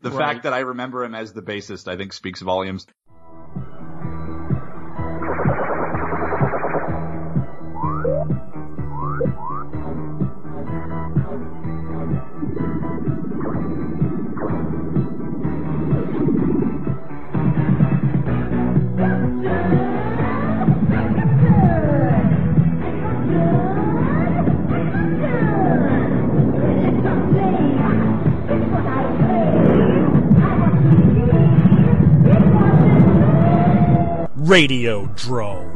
The Right. fact that I remember him as the bassist, I think speaks volumes. Radiodrome.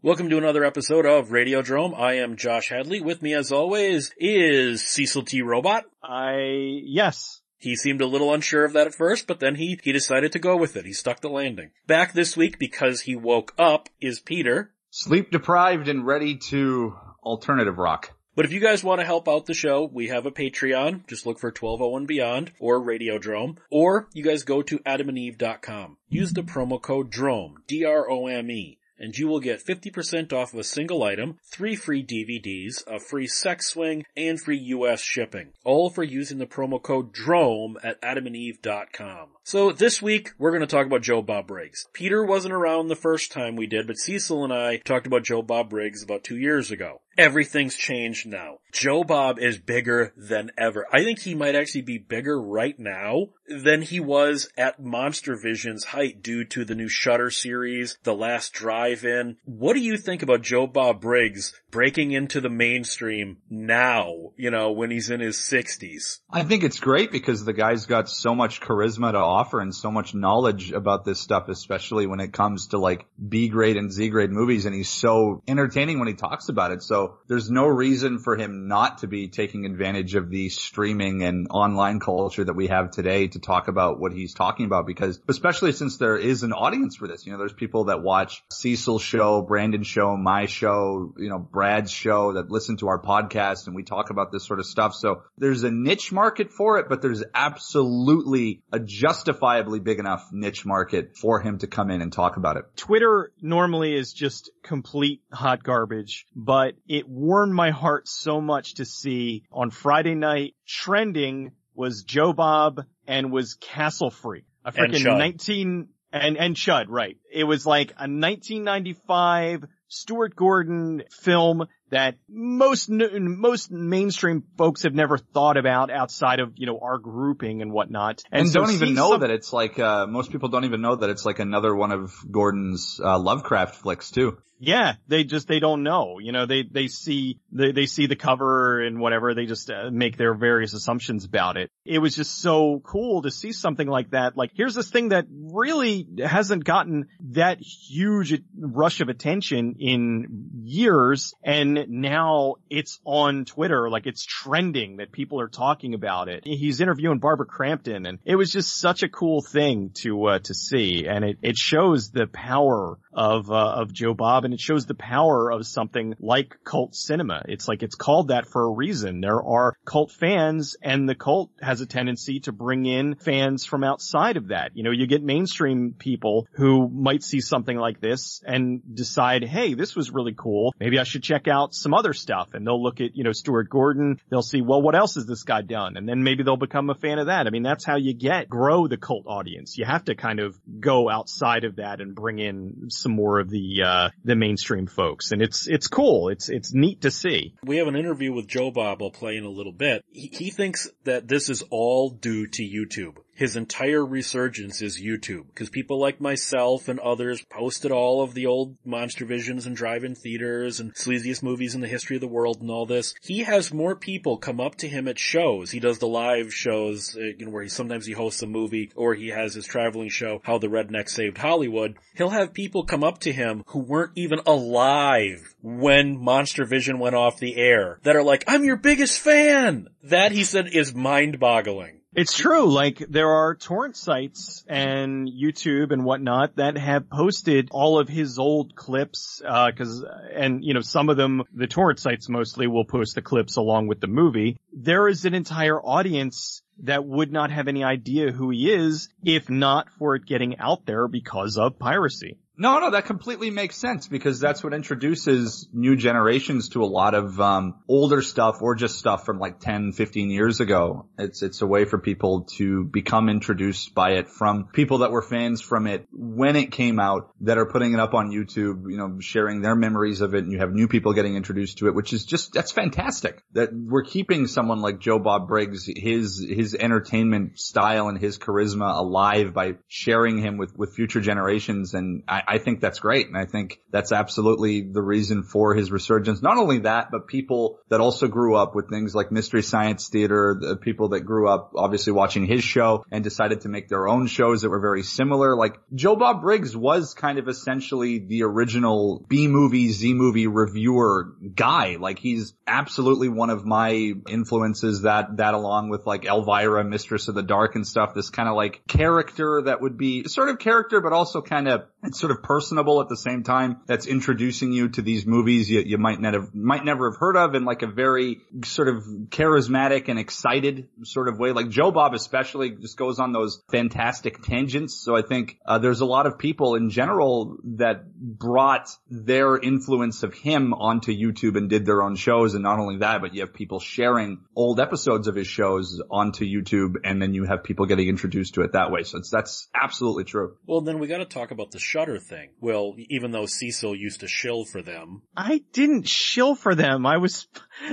Welcome to another episode of Radiodrome. I am Josh Hadley. With me as always is Cecil T. Robot. I, yes. He seemed a little unsure of that at first, but then he, he decided to go with it. He stuck the landing. Back this week because he woke up is Peter. Sleep deprived and ready to alternative rock. But if you guys want to help out the show, we have a Patreon. Just look for 1201 Beyond or Radiodrome. Or you guys go to adamandeve.com. Use the promo code DROME, D-R-O-M-E, and you will get 50% off of a single item, three free DVDs, a free sex swing, and free US shipping. All for using the promo code DROME at adamandeve.com. So this week, we're going to talk about Joe Bob Briggs. Peter wasn't around the first time we did, but Cecil and I talked about Joe Bob Briggs about two years ago. Everything's changed now. Joe Bob is bigger than ever. I think he might actually be bigger right now than he was at Monster Vision's height due to the new Shudder series, The Last Drive-In. What do you think about Joe Bob Briggs breaking into the mainstream now, you know, when he's in his 60s? I think it's great because the guy's got so much charisma to offer and so much knowledge about this stuff, especially when it comes to like B grade and Z grade movies. And he's so entertaining when he talks about it. So there's no reason for him not to be taking advantage of the streaming and online culture that we have today to talk about what he's talking about because especially since there is an audience for this, you know, there's people that watch Cecil's show, Brandon's show, my show, you know, Brad's show that listen to our podcast and we talk about this sort of stuff. So there's a niche market for it, but there's absolutely a justifiably big enough niche market for him to come in and talk about it. Twitter normally is just complete hot garbage, but it warmed my heart so much to see on Friday night trending was Joe Bob and was Castle Freak. A freaking 19 and, and Chud, right. It was like a 1995 Stuart Gordon film that most, most mainstream folks have never thought about outside of, you know, our grouping and whatnot. And, so don't even know some- that it's like, uh, most people don't even know that it's like another one of Gordon's, uh, Lovecraft flicks too. Yeah, they just they don't know. You know, they they see they they see the cover and whatever. They just uh, make their various assumptions about it. It was just so cool to see something like that. Like, here's this thing that really hasn't gotten that huge rush of attention in years, and now it's on Twitter. Like, it's trending that people are talking about it. He's interviewing Barbara Crampton, and it was just such a cool thing to uh, to see, and it it shows the power of uh, of Joe Bob, and it shows the power of something like cult cinema. It's like it's called that for a reason. There are cult fans, and the cult has a tendency to bring in fans from outside of that. You know, you get mainstream people who might see something like this and decide, hey, this was really cool. Maybe I should check out some other stuff, and they'll look at you know Stuart Gordon. They'll see, well, what else has this guy done, and then maybe they'll become a fan of that. I mean, that's how you get grow the cult audience. You have to kind of go outside of that and bring in some more of the uh the mainstream folks and it's it's cool it's it's neat to see We have an interview with Joe Bob I'll play in a little bit. He, he thinks that this is all due to YouTube. His entire resurgence is YouTube because people like myself and others posted all of the old Monster Visions and drive-in theaters and sleaziest movies in the history of the world and all this. He has more people come up to him at shows. He does the live shows, uh, you know, where he sometimes he hosts a movie or he has his traveling show, How the Redneck Saved Hollywood. He'll have people come up to him who weren't even alive when Monster Vision went off the air that are like, I'm your biggest fan! That, he said, is mind-boggling. It's true. Like there are torrent sites and YouTube and whatnot that have posted all of his old clips, uh, cause, and you know, some of them, the torrent sites mostly will post the clips along with the movie. There is an entire audience that would not have any idea who he is if not for it getting out there because of piracy. No, no, that completely makes sense because that's what introduces new generations to a lot of um, older stuff or just stuff from like 10, 15 years ago. It's it's a way for people to become introduced by it from people that were fans from it when it came out that are putting it up on YouTube, you know, sharing their memories of it and you have new people getting introduced to it, which is just that's fantastic. That we're keeping someone like Joe Bob Briggs, his his entertainment style and his charisma alive by sharing him with with future generations and I, I think that's great. And I think that's absolutely the reason for his resurgence. Not only that, but people that also grew up with things like Mystery Science Theater, the people that grew up obviously watching his show and decided to make their own shows that were very similar. Like Joe Bob Briggs was kind of essentially the original B movie, Z movie reviewer guy. Like he's absolutely one of my influences that, that along with like Elvira, Mistress of the Dark and stuff, this kind of like character that would be sort of character, but also kind of, it's sort of personable at the same time that's introducing you to these movies you, you might not have, might never have heard of in like a very sort of charismatic and excited sort of way. Like Joe Bob especially just goes on those fantastic tangents. So I think uh, there's a lot of people in general that brought their influence of him onto YouTube and did their own shows. And not only that, but you have people sharing old episodes of his shows onto YouTube and then you have people getting introduced to it that way. So that's absolutely true. Well, then we got to talk about the Thing. Well, even though Cecil used to shill for them. I didn't shill for them. I was,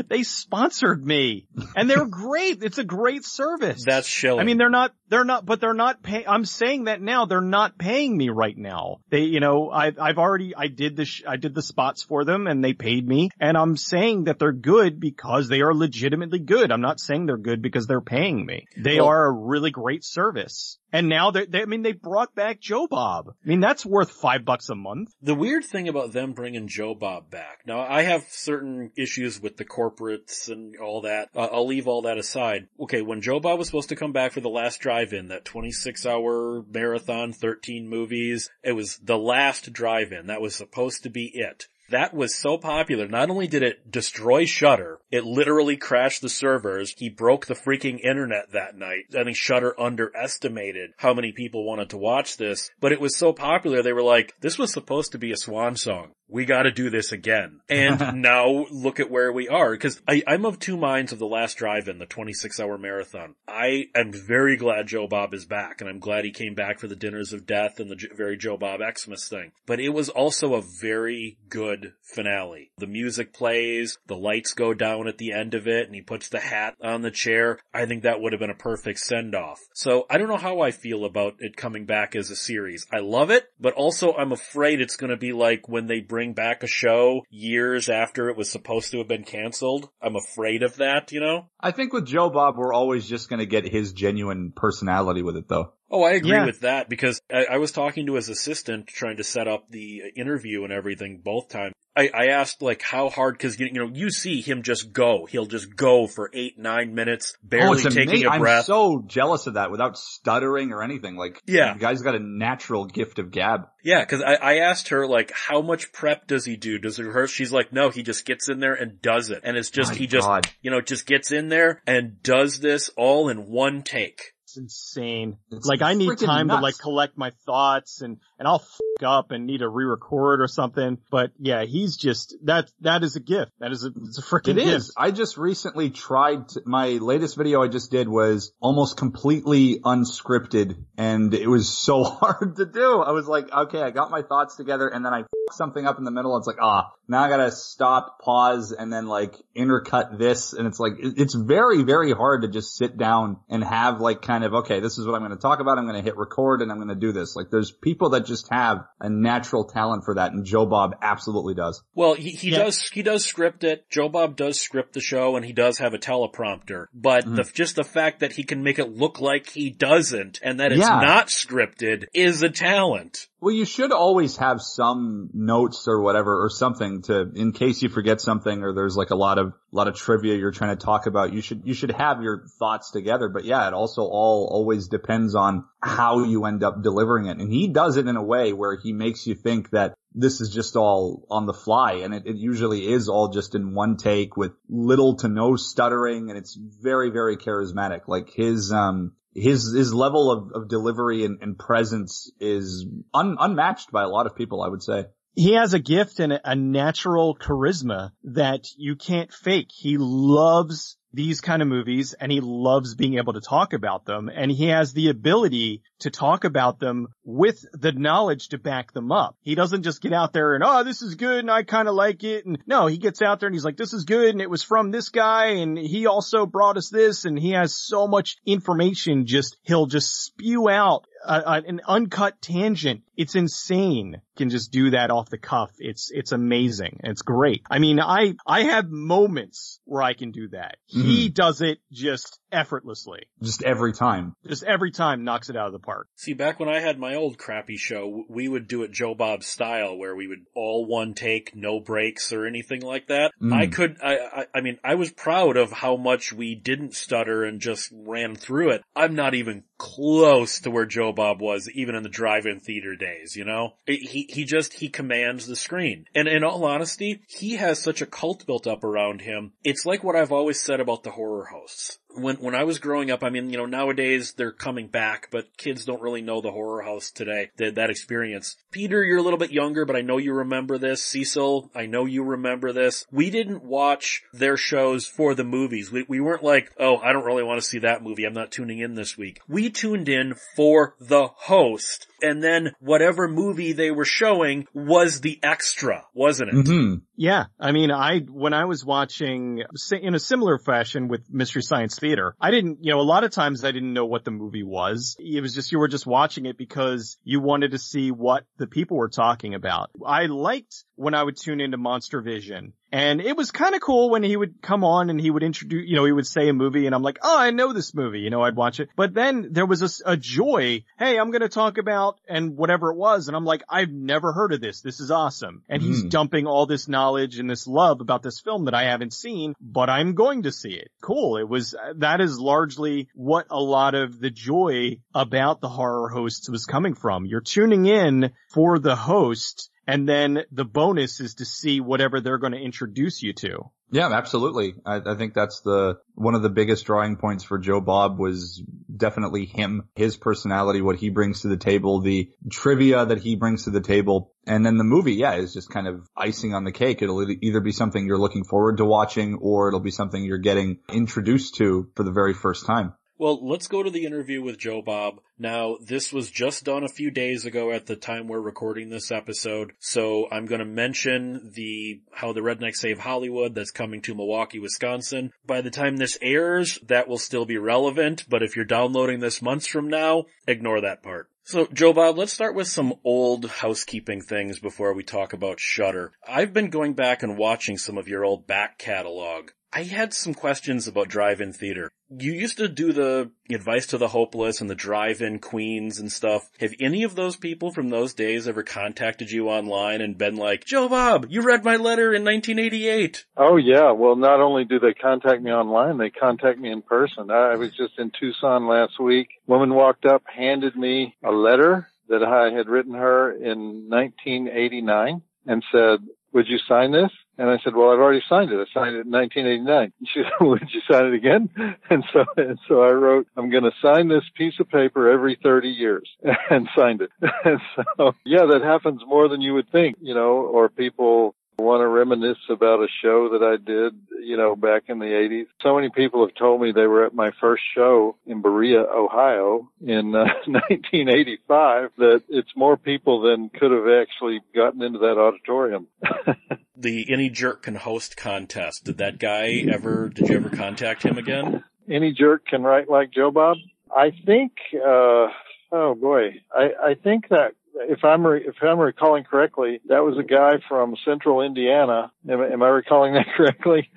they sponsored me and they're great. It's a great service. That's shilling. I mean, they're not, they're not, but they're not paying, I'm saying that now, they're not paying me right now. They, you know, I, I've already, I did the, sh- I did the spots for them and they paid me and I'm saying that they're good because they are legitimately good. I'm not saying they're good because they're paying me. They Well- are a really great service. And now they, they, I mean, they brought back Joe Bob. I mean, that's worth five bucks a month. The weird thing about them bringing Joe Bob back. Now, I have certain issues with the corporates and all that. Uh, I'll leave all that aside. Okay, when Joe Bob was supposed to come back for the last drive-in, that 26 hour marathon, 13 movies, it was the last drive-in. That was supposed to be it. That was so popular. Not only did it destroy Shudder, it literally crashed the servers. He broke the freaking internet that night. I think Shudder underestimated how many people wanted to watch this, but it was so popular they were like, this was supposed to be a swan song. We gotta do this again. And now look at where we are. Cause I, I'm of two minds of the last drive-in, the 26 hour marathon. I am very glad Joe Bob is back and I'm glad he came back for the Dinners of Death and the very Joe Bob Xmas thing. But it was also a very good finale. The music plays, the lights go down at the end of it and he puts the hat on the chair. I think that would have been a perfect send off. So I don't know how I feel about it coming back as a series. I love it, but also I'm afraid it's gonna be like when they bring back a show years after it was supposed to have been canceled. I'm afraid of that, you know? I think with Joe Bob, we're always just going to get his genuine personality with it though. Oh, I agree Yeah. with that because I, I was talking to his assistant trying to set up the uh, interview and everything both times. I, I asked like how hard because you, you know you see him just go. He'll just go for eight nine minutes, oh, barely taking amazing. a breath. I'm so jealous of that without stuttering or anything. Like, Yeah. the guy's got a natural gift of gab. Yeah, because I, I asked her like, how much prep does he do? Does he rehearse? She's like, no, he just gets in there and does it, and it's just My he just you know just gets in there and does this all in one take. It's insane. It's like I need time nuts. to like collect my thoughts and, and I'll f- up and need to re-record or something. But yeah, he's just, that, that is a gift. That is a, it's a freaking It gift. is. I just recently tried to, my latest video I just did was almost completely unscripted and it was so hard to do. I was like, okay, I got my thoughts together and then I f- something up in the middle. It's like, ah, now I gotta stop, pause and then like intercut this. And it's like, it- it's very, very hard to just sit down and have like kind of, okay, this is what I'm going to talk about. I'm going to hit record and I'm going to do this. Like there's people that just have a natural talent for that. And Joe Bob absolutely does. Well, he, he Yeah. does he does script it. Joe Bob does script the show, and he does have a teleprompter. But mm-hmm. the, just the fact that he can make it look like he doesn't, and that it's Yeah. not scripted, is a talent. Well, you should always have some notes or whatever or something to, in case you forget something or there's like a lot of, lot of trivia you're trying to talk about. You should, you should have your thoughts together. But yeah, it also all always depends on how you end up delivering it. And he does it in a way where he makes you think that this is just all on the fly and it, it usually is all just in one take with little to no stuttering and it's very, very charismatic. Like his, um, his his level of, of delivery and, and presence is un, unmatched by a lot of people. I would say he has a gift and a, natural charisma that you can't fake. He loves these kind of movies and he loves being able to talk about them and he has the ability to talk about them with the knowledge to back them up. He doesn't just get out there and, oh, this is good and I kind of like it. And no, he gets out there and he's like, this is good and it was from this guy and he also brought us this and he has so much information just, he'll just spew out a, an uncut tangent. It's insane. Can just do that off the cuff. It's, it's amazing. It's great. I mean, I, I have moments where I can do that. Mm-hmm. He does it just effortlessly. Just every time. Just every time knocks it out of the park. See, back when I had my old crappy show, we would do it Joe Bob style where we would all one take, no breaks or anything like that. Mm. I could, I, I, I mean, I was proud of how much we didn't stutter and just ran through it. I'm not even close to where Joe Bob was, even in the drive-in theater days, you know? He, he just, he commands the screen. And in all honesty, he has such a cult built up around him. It's like what I've always said about the horror hosts when when I was growing up, I mean, you know, nowadays they're coming back, but kids don't really know the horror house today. That that experience. Peter, you're a little bit younger, but I know you remember this. Cecil, I know you remember this. We didn't watch their shows for the movies. We we weren't like, oh, I don't really want to see that movie. I'm not tuning in this week. We tuned in for the host and then whatever movie they were showing was the extra, wasn't it? Mm-hmm. Yeah. I mean, I, when I was watching in a similar fashion with Mystery Science Theater, I didn't, you know, a lot of times I didn't know what the movie was. It was just, you were just watching it because you wanted to see what the people were talking about. I liked when I would tune into Monster Vision and it was kind of cool when he would come on and he would introduce, you know, he would say a movie and I'm like, oh, I know this movie. You know, I'd watch it. But then there was a, a joy. Hey, I'm going to talk about and whatever it was. And I'm like, I've never heard of this. This is awesome. And mm. he's dumping all this knowledge and this love about this film that I haven't seen, but I'm going to see it. Cool. It was, that is largely what a lot of the joy about the horror hosts was coming from. You're tuning in for the host and then the bonus is to see whatever they're going to introduce you to. Yeah, absolutely. I, I, think that's the one of the biggest drawing points for Joe Bob was definitely him, his personality, what he brings to the table, the trivia that he brings to the table, and then the movie. Yeah, is just kind of icing on the cake. It'll either be something you're looking forward to watching, or it'll be something you're getting introduced to for the very first time. Well, let's go to the interview with Joe Bob. Now, this was just done a few days ago at the time we're recording this episode, so I'm gonna mention the, how the Redneck Save Hollywood that's coming to Milwaukee, Wisconsin. By the time this airs, that will still be relevant, but if you're downloading this months from now, ignore that part. So, Joe Bob, let's start with some old housekeeping things before we talk about Shudder. I've been going back and watching some of your old back catalog. I had some questions about drive-in theater. You used to do the advice to the hopeless and the drive-in queens and stuff. Have any of those people from those days ever contacted you online and been like, Joe Bob, you read my letter in 1988? Oh yeah. Well, not only do they contact me online, they contact me in person. I was just in Tucson last week. Woman walked up, handed me a letter that I had written her in 1989 and said, would you sign this? And I said, well, I've already signed it. I signed it in 1989. She said, would you sign it again? And so, and so I wrote, I'm going to sign this piece of paper every 30 years and signed it. And so, yeah, that happens more than you would think, you know, or people want to reminisce about a show that I did, you know, back in the 80s. So many people have told me they were at my first show in Berea, Ohio in uh, 1985 that it's more people than could have actually gotten into that auditorium. the Any Jerk Can Host contest. Did that guy ever, did you ever contact him again? Any Jerk Can Write Like Joe Bob? I think, uh, oh boy, I, I think that if I'm re- if I'm recalling correctly, that was a guy from Central Indiana. Am, am I recalling that correctly?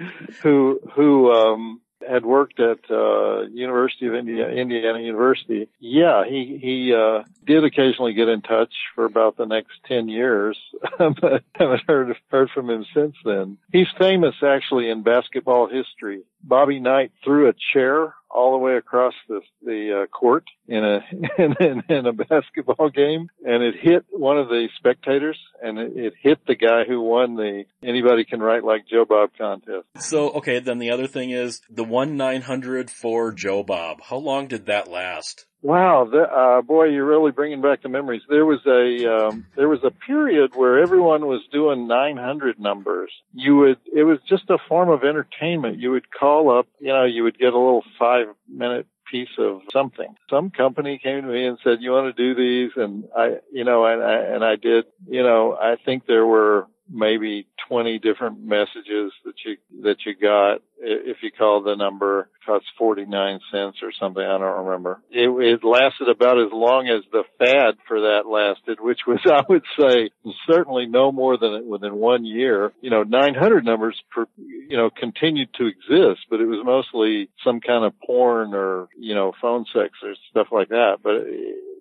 who who um, had worked at uh, University of Indiana, Indiana University. Yeah, he he uh, did occasionally get in touch for about the next ten years, but haven't heard heard from him since then. He's famous actually in basketball history. Bobby Knight threw a chair all the way across the the uh, court in a in, in, in a basketball game, and it hit one of the spectators, and it, it hit the guy who won the anybody can write like Joe Bob contest. So, okay, then the other thing is the one nine hundred for Joe Bob. How long did that last? Wow, the, uh, boy, you're really bringing back the memories. There was a um, there was a period where everyone was doing 900 numbers. You would it was just a form of entertainment. You would call up, you know, you would get a little five minute piece of something. Some company came to me and said, "You want to do these?" And I, you know, and I and I did. You know, I think there were maybe 20 different messages that you that you got if you call the number it cost 49 cents or something i don't remember. It, it lasted about as long as the fad for that lasted which was i would say certainly no more than within one year. You know 900 numbers per you know continued to exist but it was mostly some kind of porn or you know phone sex or stuff like that. But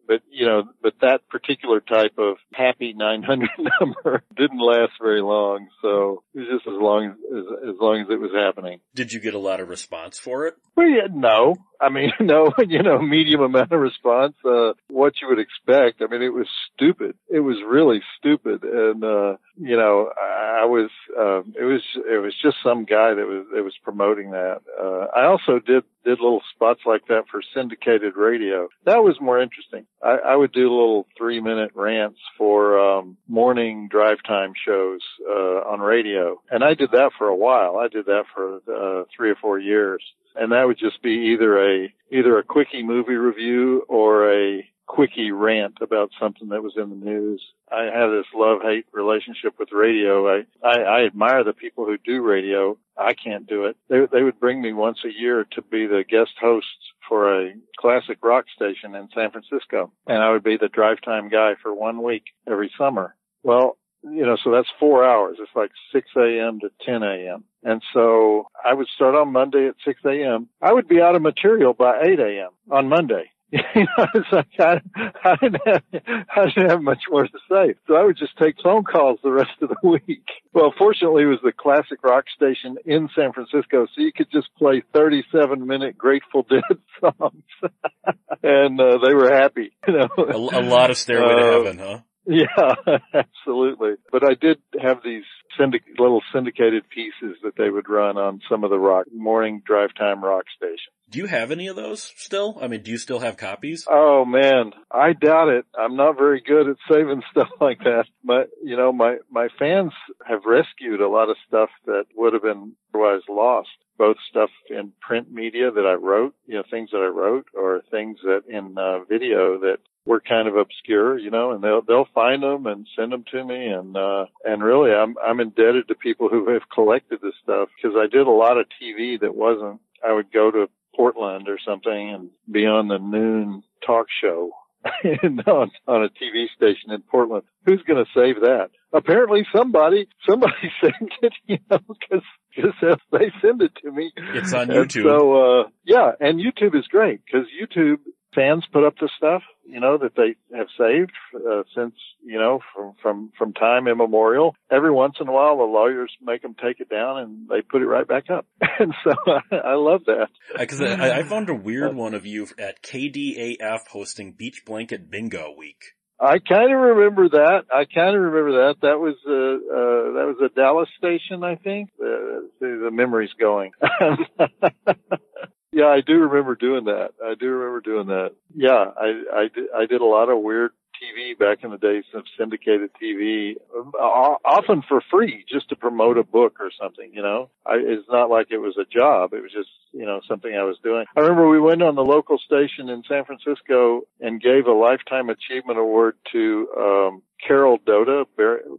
but you know, but that particular type of happy 900 number didn't last very long. So it was just as long as, as long as it was happening. Did you get a lot of response for it? Well, yeah, no. I mean, no, you know, medium amount of response, uh, what you would expect. I mean, it was stupid. It was really stupid. And, uh, you know, I was, um, it was, it was just some guy that was, that was promoting that. Uh, I also did, did little spots like that for syndicated radio. That was more interesting. I, I would do little three minute rants for, um, morning drive time shows, uh, on radio. And I did that for a while. I did that for, uh, three or four years and that would just be either a either a quickie movie review or a quickie rant about something that was in the news. I have this love hate relationship with radio. I, I I admire the people who do radio. I can't do it. They they would bring me once a year to be the guest host for a classic rock station in San Francisco, and I would be the drive time guy for one week every summer. Well, you know, so that's four hours. It's like 6 a.m. to 10 a.m. And so I would start on Monday at 6 a.m. I would be out of material by 8 a.m. on Monday. you know, it's like I, I, didn't have, I didn't have much more to say. So I would just take phone calls the rest of the week. Well, fortunately, it was the classic rock station in San Francisco, so you could just play 37 minute Grateful Dead songs. and uh, they were happy. You know, a, a lot of Stairway uh, to Heaven, huh? Yeah, absolutely. But I did have these syndic- little syndicated pieces that they would run on some of the rock morning drive time rock stations. Do you have any of those still? I mean, do you still have copies? Oh man, I doubt it. I'm not very good at saving stuff like that. But you know, my my fans have rescued a lot of stuff that would have been otherwise lost. Both stuff in print media that I wrote, you know, things that I wrote, or things that in uh, video that were kind of obscure, you know, and they'll they'll find them and send them to me, and uh, and really, I'm I'm indebted to people who have collected this stuff because I did a lot of TV that wasn't. I would go to Portland or something and be on the noon talk show on, on a TV station in Portland. Who's going to save that? Apparently somebody, somebody sent it, you know, cause, cause they send it to me. It's on YouTube. And so, uh, yeah, and YouTube is great because YouTube fans put up the stuff, you know, that they have saved uh, since, you know, from from from time immemorial. Every once in a while, the lawyers make them take it down and they put it right back up. and so I, I love that. Because I, I found a weird one of you at KDAF hosting Beach Blanket Bingo Week. I kind of remember that. I kind of remember that. That was uh, uh that was a Dallas station, I think. Uh, the memory's going. Yeah, I do remember doing that. I do remember doing that. Yeah, I I did, I did a lot of weird TV back in the days of syndicated TV, often for free, just to promote a book or something. You know, I, it's not like it was a job; it was just you know something I was doing. I remember we went on the local station in San Francisco and gave a lifetime achievement award to um, Carol Doda,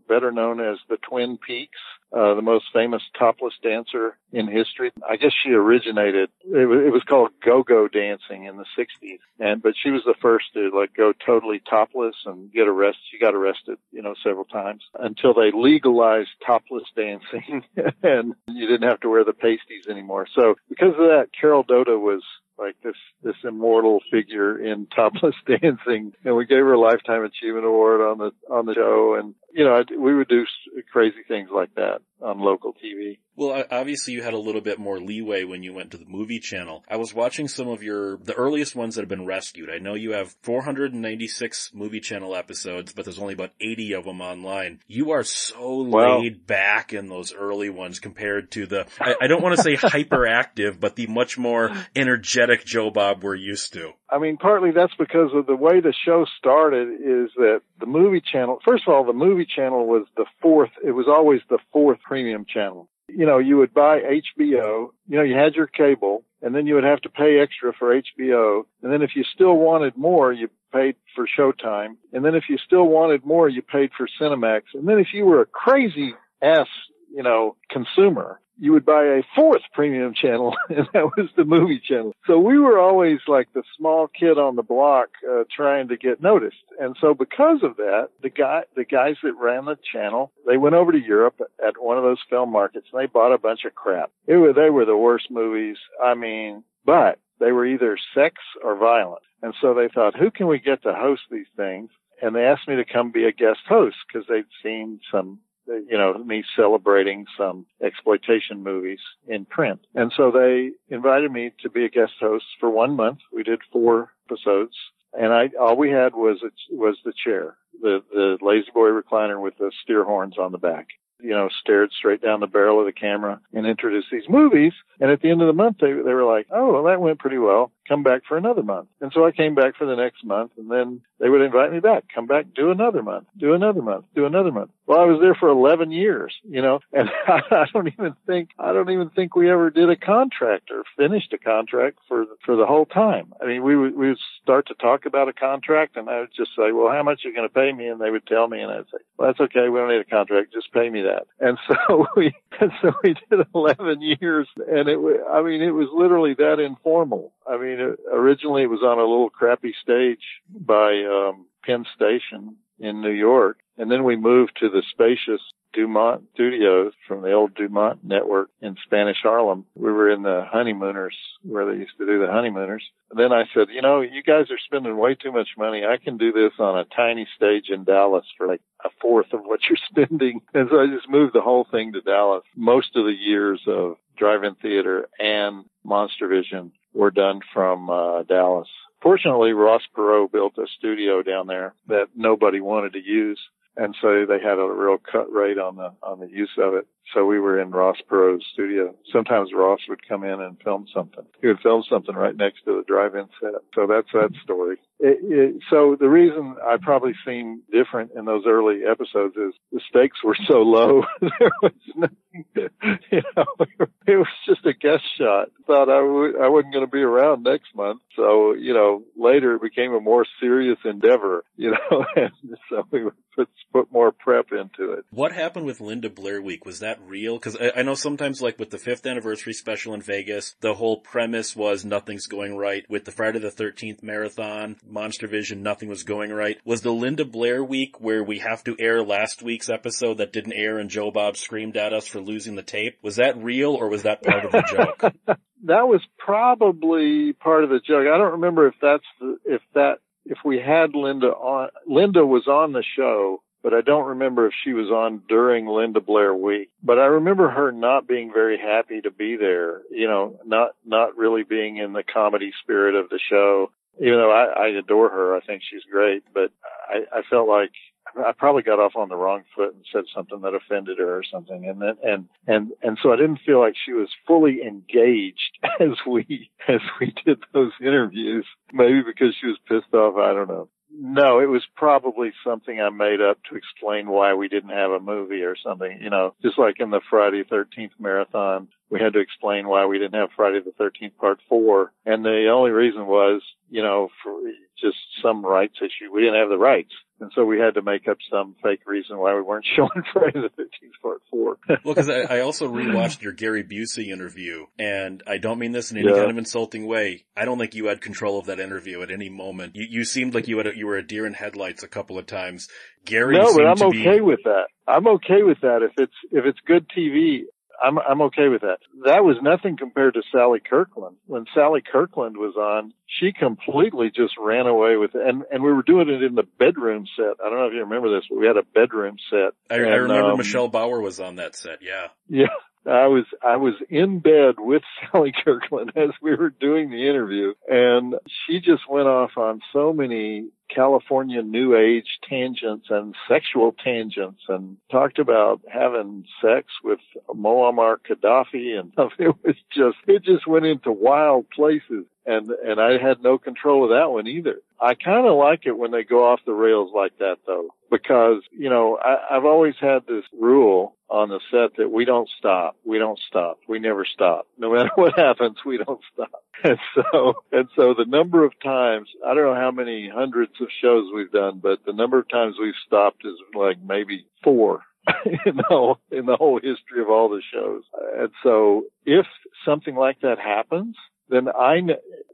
better known as the Twin Peaks uh, the most famous topless dancer in history. I guess she originated, it was, it was called go-go dancing in the 60s. And, but she was the first to like go totally topless and get arrested. She got arrested, you know, several times until they legalized topless dancing and you didn't have to wear the pasties anymore. So because of that, Carol Doda was like this this immortal figure in topless dancing. And we gave her a lifetime achievement award on the on the show. And you know, we would do crazy things like that on local TV. Well, obviously you had a little bit more leeway when you went to the movie channel. I was watching some of your, the earliest ones that have been rescued. I know you have 496 movie channel episodes, but there's only about 80 of them online. You are so laid back in those early ones compared to the, I, I don't want to say hyperactive, but the much more energetic Joe Bob we're used to. I mean, partly that's because of the way the show started is that the movie channel, first of all, the movie channel was the fourth, it was always the fourth premium channel. You know, you would buy HBO, you know, you had your cable and then you would have to pay extra for HBO. And then if you still wanted more, you paid for Showtime. And then if you still wanted more, you paid for Cinemax. And then if you were a crazy ass, you know, consumer, you would buy a fourth premium channel, and that was the movie channel. So we were always like the small kid on the block uh, trying to get noticed. And so because of that, the guy, the guys that ran the channel, they went over to Europe at one of those film markets and they bought a bunch of crap. It were, they were the worst movies. I mean, but they were either sex or violent. And so they thought, who can we get to host these things? And they asked me to come be a guest host because they'd seen some you know, me celebrating some exploitation movies in print. And so they invited me to be a guest host for one month. We did four episodes and I, all we had was, it was the chair, the, the lazy boy recliner with the steer horns on the back you know, stared straight down the barrel of the camera and introduced these movies. And at the end of the month, they, they were like, oh, well, that went pretty well come back for another month. And so I came back for the next month and then they would invite me back, come back, do another month, do another month, do another month. Well, I was there for 11 years, you know, and I don't even think, I don't even think we ever did a contract or finished a contract for, for the whole time. I mean, we would, we would start to talk about a contract and I would just say, well, how much are you going to pay me? And they would tell me and I'd say, well, that's okay. We don't need a contract. Just pay me that. And so we, and so we did 11 years and it, I mean, it was literally that informal. I mean, originally it was on a little crappy stage by um, Penn Station in New York, and then we moved to the spacious Dumont Studios from the old Dumont network in Spanish Harlem. We were in the Honeymooners where they used to do the Honeymooners. And then I said, you know, you guys are spending way too much money. I can do this on a tiny stage in Dallas for like a fourth of what you're spending. And so I just moved the whole thing to Dallas. Most of the years of drive-in theater and Monster Vision were done from uh, Dallas. Fortunately, Ross Perot built a studio down there that nobody wanted to use and so they had a real cut rate on the on the use of it. So we were in Ross Perot's studio. Sometimes Ross would come in and film something. He would film something right next to the drive-in set. So that's that story. It, it, so the reason I probably seem different in those early episodes is the stakes were so low. there was nothing, you know, it was just a guest shot. Thought I w- I wasn't going to be around next month. So, you know, later it became a more serious endeavor, you know, and so we would put, put more prep into it. What happened with Linda Blair Week? Was that real? Cause I, I know sometimes like with the fifth anniversary special in Vegas, the whole premise was nothing's going right. With the Friday the 13th marathon, Monster Vision, nothing was going right. Was the Linda Blair week where we have to air last week's episode that didn't air and Joe Bob screamed at us for losing the tape? Was that real or was that part of the joke? that was probably part of the joke. I don't remember if that's the, if that if we had Linda on. Linda was on the show but I don't remember if she was on during Linda Blair week. But I remember her not being very happy to be there, you know, not, not really being in the comedy spirit of the show. Even though I, I adore her, I think she's great, but I, I felt like I probably got off on the wrong foot and said something that offended her or something. And then, and, and, and so I didn't feel like she was fully engaged as we, as we did those interviews. Maybe because she was pissed off. I don't know. No, it was probably something I made up to explain why we didn't have a movie or something. You know, just like in the Friday 13th marathon, we had to explain why we didn't have Friday the 13th part four. And the only reason was, you know, for just some rights issue. We didn't have the rights. And so we had to make up some fake reason why we weren't showing Friday the 13th part four. well, cause I, I, also rewatched your Gary Busey interview and I don't mean this in any yeah. kind of insulting way. I don't think you had control of that interview at any moment. You, you seemed like you had, a, you were a deer in headlights a couple of times. Gary No, but I'm okay be... with that. I'm okay with that. If it's, if it's good TV, I'm I'm okay with that. That was nothing compared to Sally Kirkland. When Sally Kirkland was on, she completely just ran away with it. And and we were doing it in the bedroom set. I don't know if you remember this, but we had a bedroom set. I, and, I remember um, Michelle Bauer was on that set. Yeah. Yeah. I was I was in bed with Sally Kirkland as we were doing the interview and she just went off on so many California new age tangents and sexual tangents and talked about having sex with Muammar Gaddafi and stuff. It was just it just went into wild places and and I had no control of that one either. I kind of like it when they go off the rails like that though, because you know I, I've always had this rule on the set that we don't stop, we don't stop, we never stop. No matter what happens, we don't stop. And so and so the number of times I don't know how many hundreds of shows we've done, but the number of times we've stopped is like maybe four in the whole, in the whole history of all the shows. And so if something like that happens, then I,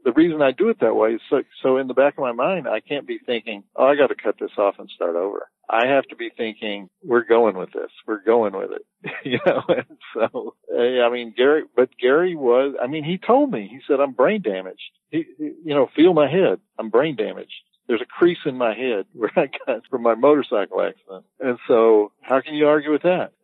the reason I do it that way is so, so in the back of my mind, I can't be thinking, oh, I got to cut this off and start over. I have to be thinking, we're going with this. We're going with it. you know, and so, eh, I mean, Gary, but Gary was, I mean, he told me, he said, I'm brain damaged. He, he- you know, feel my head. I'm brain damaged. There's a crease in my head where I got from my motorcycle accident. And so how can you argue with that?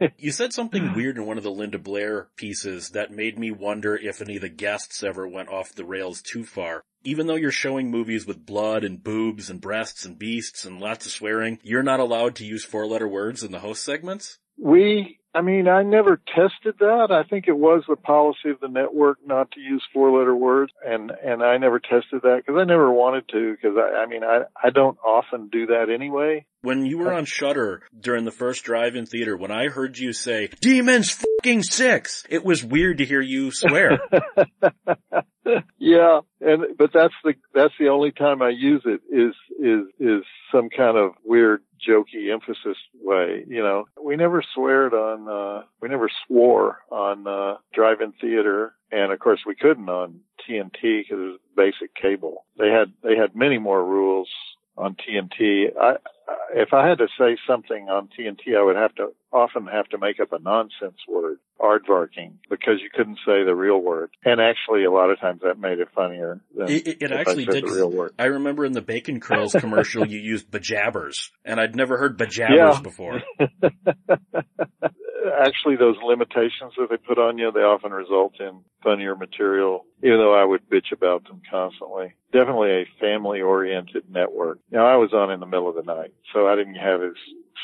You said something weird in one of the Linda Blair pieces that made me wonder if any of the guests ever went off the rails too far. Even though you're showing movies with blood and boobs and breasts and beasts and lots of swearing, you're not allowed to use four letter words in the host segments? We, I mean, I never tested that. I think it was the policy of the network not to use four letter words and, and I never tested that because I never wanted to because I, I mean, I, I don't often do that anyway. When you were on Shudder during the first drive-in theater, when I heard you say, Demons fucking six, it was weird to hear you swear. yeah, and but that's the that's the only time I use it is is is some kind of weird jokey emphasis way. You know, we never sweared on uh we never swore on uh drive-in theater, and of course we couldn't on TNT because it was basic cable. They had they had many more rules on TNT. I, if I had to say something on TNT, I would have to often have to make up a nonsense word, aardvarking, because you couldn't say the real word. And actually, a lot of times that made it funnier than It, it, actually did. the real word. I remember in the Bacon Curls commercial you used bejabbers, and I'd never heard bejabbers Yeah. before. Actually, those limitations that they put on you, they often result in funnier material, even though I would bitch about them constantly. Definitely a family oriented network. Now I was on in the middle of the night, so I didn't have as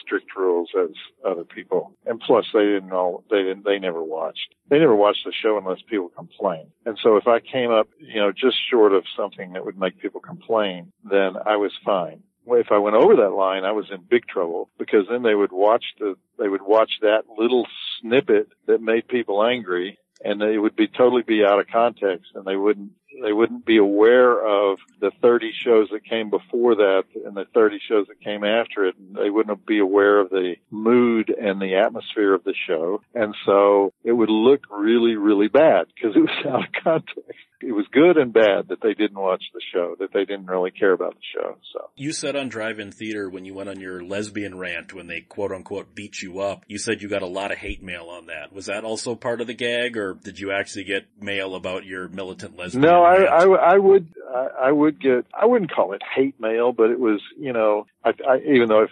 strict rules as other people. And plus they didn't all, they didn't, they never watched. They never watched the show unless people complained. And so if I came up, you know, just short of something that would make people complain, then I was fine. If I went over that line, I was in big trouble because then they would watch the, they would watch that little snippet that made people angry and they would be totally be out of context and they wouldn't, they wouldn't be aware of the 30 shows that came before that and the 30 shows that came after it. And they wouldn't be aware of the mood and the atmosphere of the show. And so it would look really, really bad because it was out of context. It was good and bad that they didn't watch the show, that they didn't really care about the show. So. You said on drive-in theater when you went on your lesbian rant when they quote unquote beat you up, you said you got a lot of hate mail on that. Was that also part of the gag or did you actually get mail about your militant lesbian No, I. I, I would, I, I would get, I wouldn't call it hate mail, but it was, you know, I, I even though if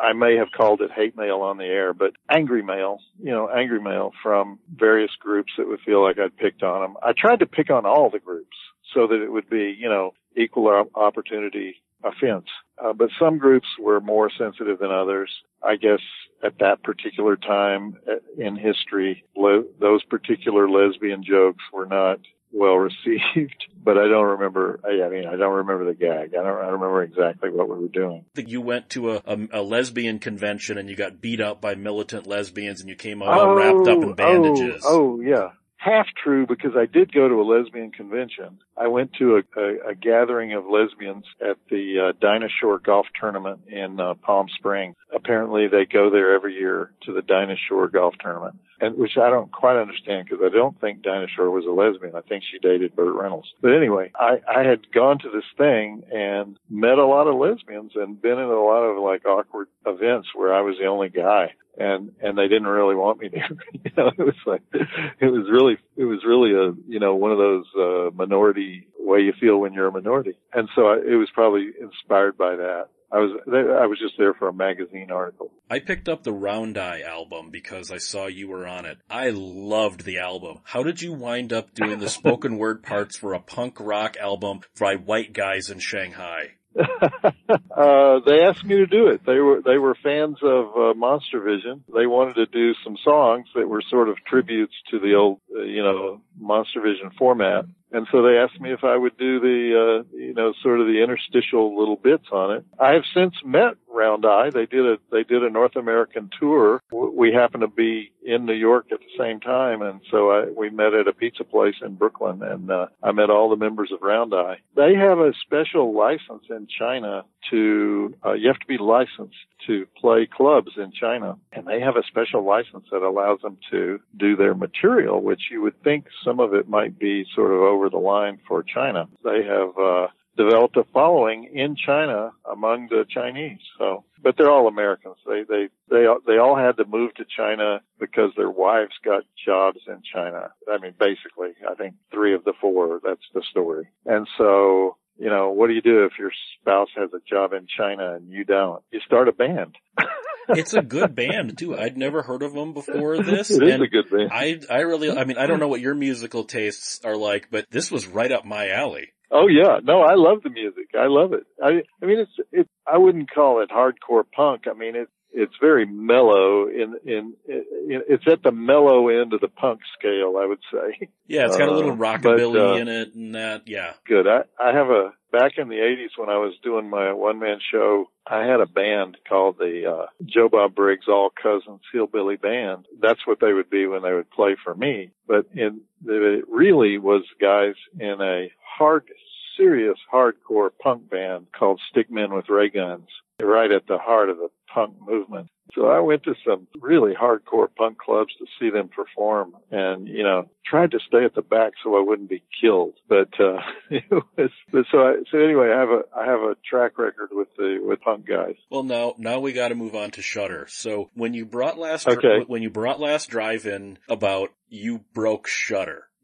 I, may have called it hate mail on the air, but angry mail, you know, angry mail from various groups that would feel like I'd picked on them. I tried to pick on all the groups so that it would be, you know, equal opportunity offense. Uh, but some groups were more sensitive than others. I guess at that particular time uh, in history, those particular lesbian jokes were not well received, but I don't remember, I, mean, I don't remember the gag. I don't, I don't remember exactly what we were doing. you went to a, a, a lesbian convention and you got beat up by militant lesbians and you came out all wrapped up in bandages. Oh, oh, yeah. Half true because I did go to a lesbian convention. I went to a, a, a gathering of lesbians at the uh, Dinah Shore Golf Tournament in uh, Palm Springs. Apparently they go there every year to the Dinah Shore Golf Tournament. And which I don't quite understand because I don't think Dinah Shore was a lesbian. I think she dated Burt Reynolds. But anyway, I, I had gone to this thing and met a lot of lesbians and been in a lot of like awkward events where I was the only guy and and they didn't really want me there. you know, it was like it was really it was really a you know one of those uh, minority way you feel when you're a minority, and so I, it was probably inspired by that. I was I was just there for a magazine article. I picked up the Round Eye album because I saw you were on it. I loved the album. How did you wind up doing the spoken word parts for a punk rock album by white guys in Shanghai? uh, they asked me to do it. They were they were fans of uh, Monster Vision. They wanted to do some songs that were sort of tributes to the old, uh, you know, Monster Vision format. And so they asked me if I would do the, uh, you know, sort of the interstitial little bits on it. I have since met Round Eye. They did a, they did a North American tour. We happened to be in New York at the same time. And so I, we met at a pizza place in Brooklyn and, uh, I met all the members of Round Eye. They have a special license in China to, uh, you have to be licensed to play clubs in China. And they have a special license that allows them to do their material, which you would think some of it might be sort of over the line for China. They have, uh, developed a following in China among the Chinese. So, but they're all Americans. They, they, they, they all had to move to China because their wives got jobs in China. I mean, basically, I think three of the four, that's the story. And so, you know, what do you do if your spouse has a job in China and you don't? You start a band. it's a good band too. I'd never heard of them before this. It is a good band. I, I really, I mean, I don't know what your musical tastes are like, but this was right up my alley. Oh yeah, no, I love the music. I love it. I, I mean, it's, it, I wouldn't call it hardcore punk. I mean, it, it's very mellow in, in, in, it's at the mellow end of the punk scale, I would say. Yeah, it's got a little uh, rockabilly but, uh, in it and that, yeah. Good. I, I have a, back in the 80s when I was doing my one man show, I had a band called the, uh, Joe Bob Briggs All Cousins Hillbilly Band. That's what they would be when they would play for me. But in, it really was guys in a hard, serious hardcore punk band called Stickmen with Ray Guns, right at the heart of the punk movement. So I went to some really hardcore punk clubs to see them perform and, you know, tried to stay at the back so I wouldn't be killed. But, uh, it was, so I, so anyway, I have a, I have a track record with the, with punk guys. Well, now, now we got to move on to Shudder. So when you brought last, okay. when you brought last drive in about you broke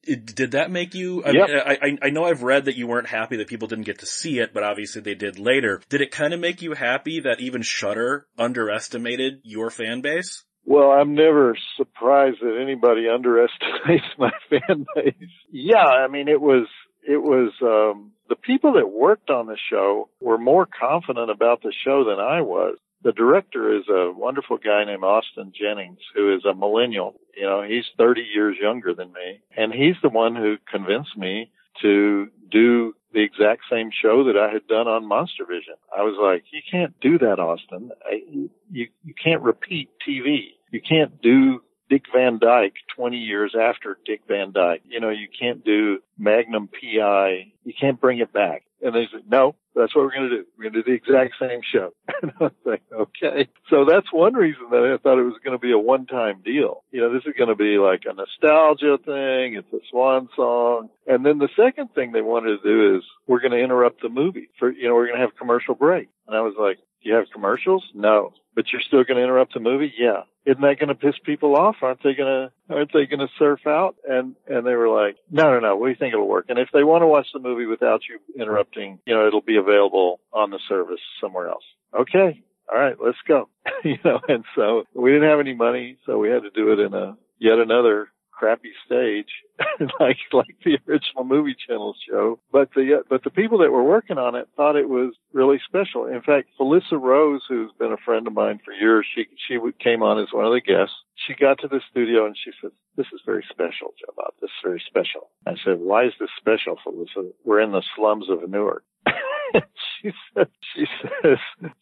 Did that make you? I, yep. mean, I, I know I've read that you weren't happy that people didn't get to see it, but obviously they did later. Did it kind of make you happy that even Shudder underestimated your fan base? Well, I'm never surprised that anybody underestimates my fan base. Yeah, I mean, it was, it was, um, the people that worked on the show were more confident about the show than I was the director is a wonderful guy named Austin Jennings, who is a millennial. You know, he's 30 years younger than me. And he's the one who convinced me to do the exact same show that I had done on Monster Vision. I was like, you can't do that, Austin. I, you, you can't repeat TV. You can't do Dick Van Dyke 20 years after Dick Van Dyke. You know, you can't do Magnum PI. You can't bring it back. And they said, no, that's what we're going to do. We're going to do the exact same show. and I was like, okay. So that's one reason that I thought it was going to be a one-time deal. You know, this is going to be like a nostalgia thing. It's a swan song. And then the second thing they wanted to do is we're going to interrupt the movie for, you know, we're going to have commercial break. And I was like, do you have commercials? No. But you're still going to interrupt the movie? Yeah isn't that going to piss people off? Aren't they going to, aren't they going to surf out? And, and they were like, no, no, no, we think it'll work. And if they want to watch the movie without you interrupting, you know, it'll be available on the service somewhere else. Okay. All right. Let's go. you know, and so we didn't have any money. So we had to do it in a yet another crappy stage, like like the original movie channel show. But the uh, but the people that were working on it thought it was really special. In fact, Felissa Rose, who's been a friend of mine for years, she she came on as one of the guests. She got to the studio and she said, "This is very special, Bob. This is very special." I said, "Why is this special, Felissa? We're in the slums of Newark." she says, she says,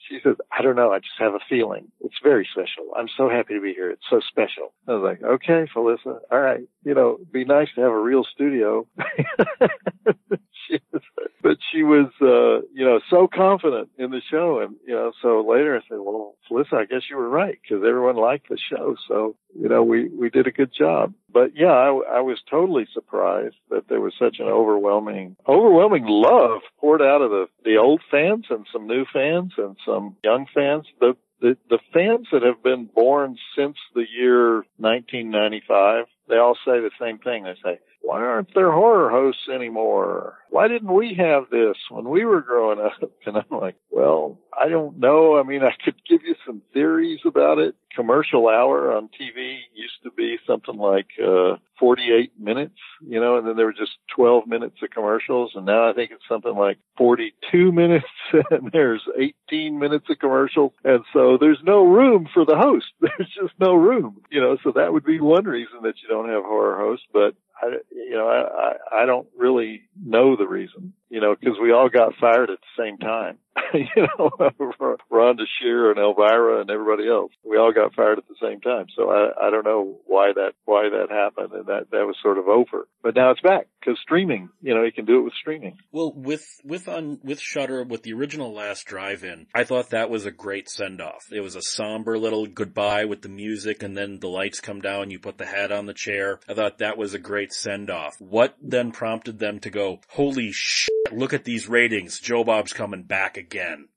she says, I don't know. I just have a feeling. It's very special. I'm so happy to be here. It's so special. I was like, okay, Felissa. All right. You know, be nice to have a real studio. she but she was, uh, you know, so confident in the show. And, you know, so later I said, well, Felissa, I guess you were right because everyone liked the show. So, you know, we, we did a good job. But yeah, I, I was totally surprised that there was such an overwhelming, overwhelming love poured out of the, the old fans and some new fans and some young fans. The, the, the fans that have been born since the year 1995, they all say the same thing. They say, why aren't there horror hosts anymore? Why didn't we have this when we were growing up? And I'm like, well, I don't know. I mean, I could give you some theories about it. Commercial hour on TV used to be something like, uh, 48 minutes, you know, and then there were just 12 minutes of commercials. And now I think it's something like 42 minutes and there's 18 minutes of commercials. And so there's no room for the host. There's just no room, you know, so that would be one reason that you don't have horror hosts. But I, you know, I, I, I don't really know the reason, you know, because we all got fired at the same time. you know, Rhonda Shear and Elvira and everybody else, we all got fired at the same time. So I, I don't know why that, why that happened and that, that was sort of over. But now it's back because streaming, you know, you can do it with streaming. Well, with, with on, with Shudder, with the original Last Drive-In, I thought that was a great send-off. It was a somber little goodbye with the music and then the lights come down, you put the hat on the chair. I thought that was a great send-off. What then prompted them to go, holy shit, look at these ratings, Joe Bob's coming back again?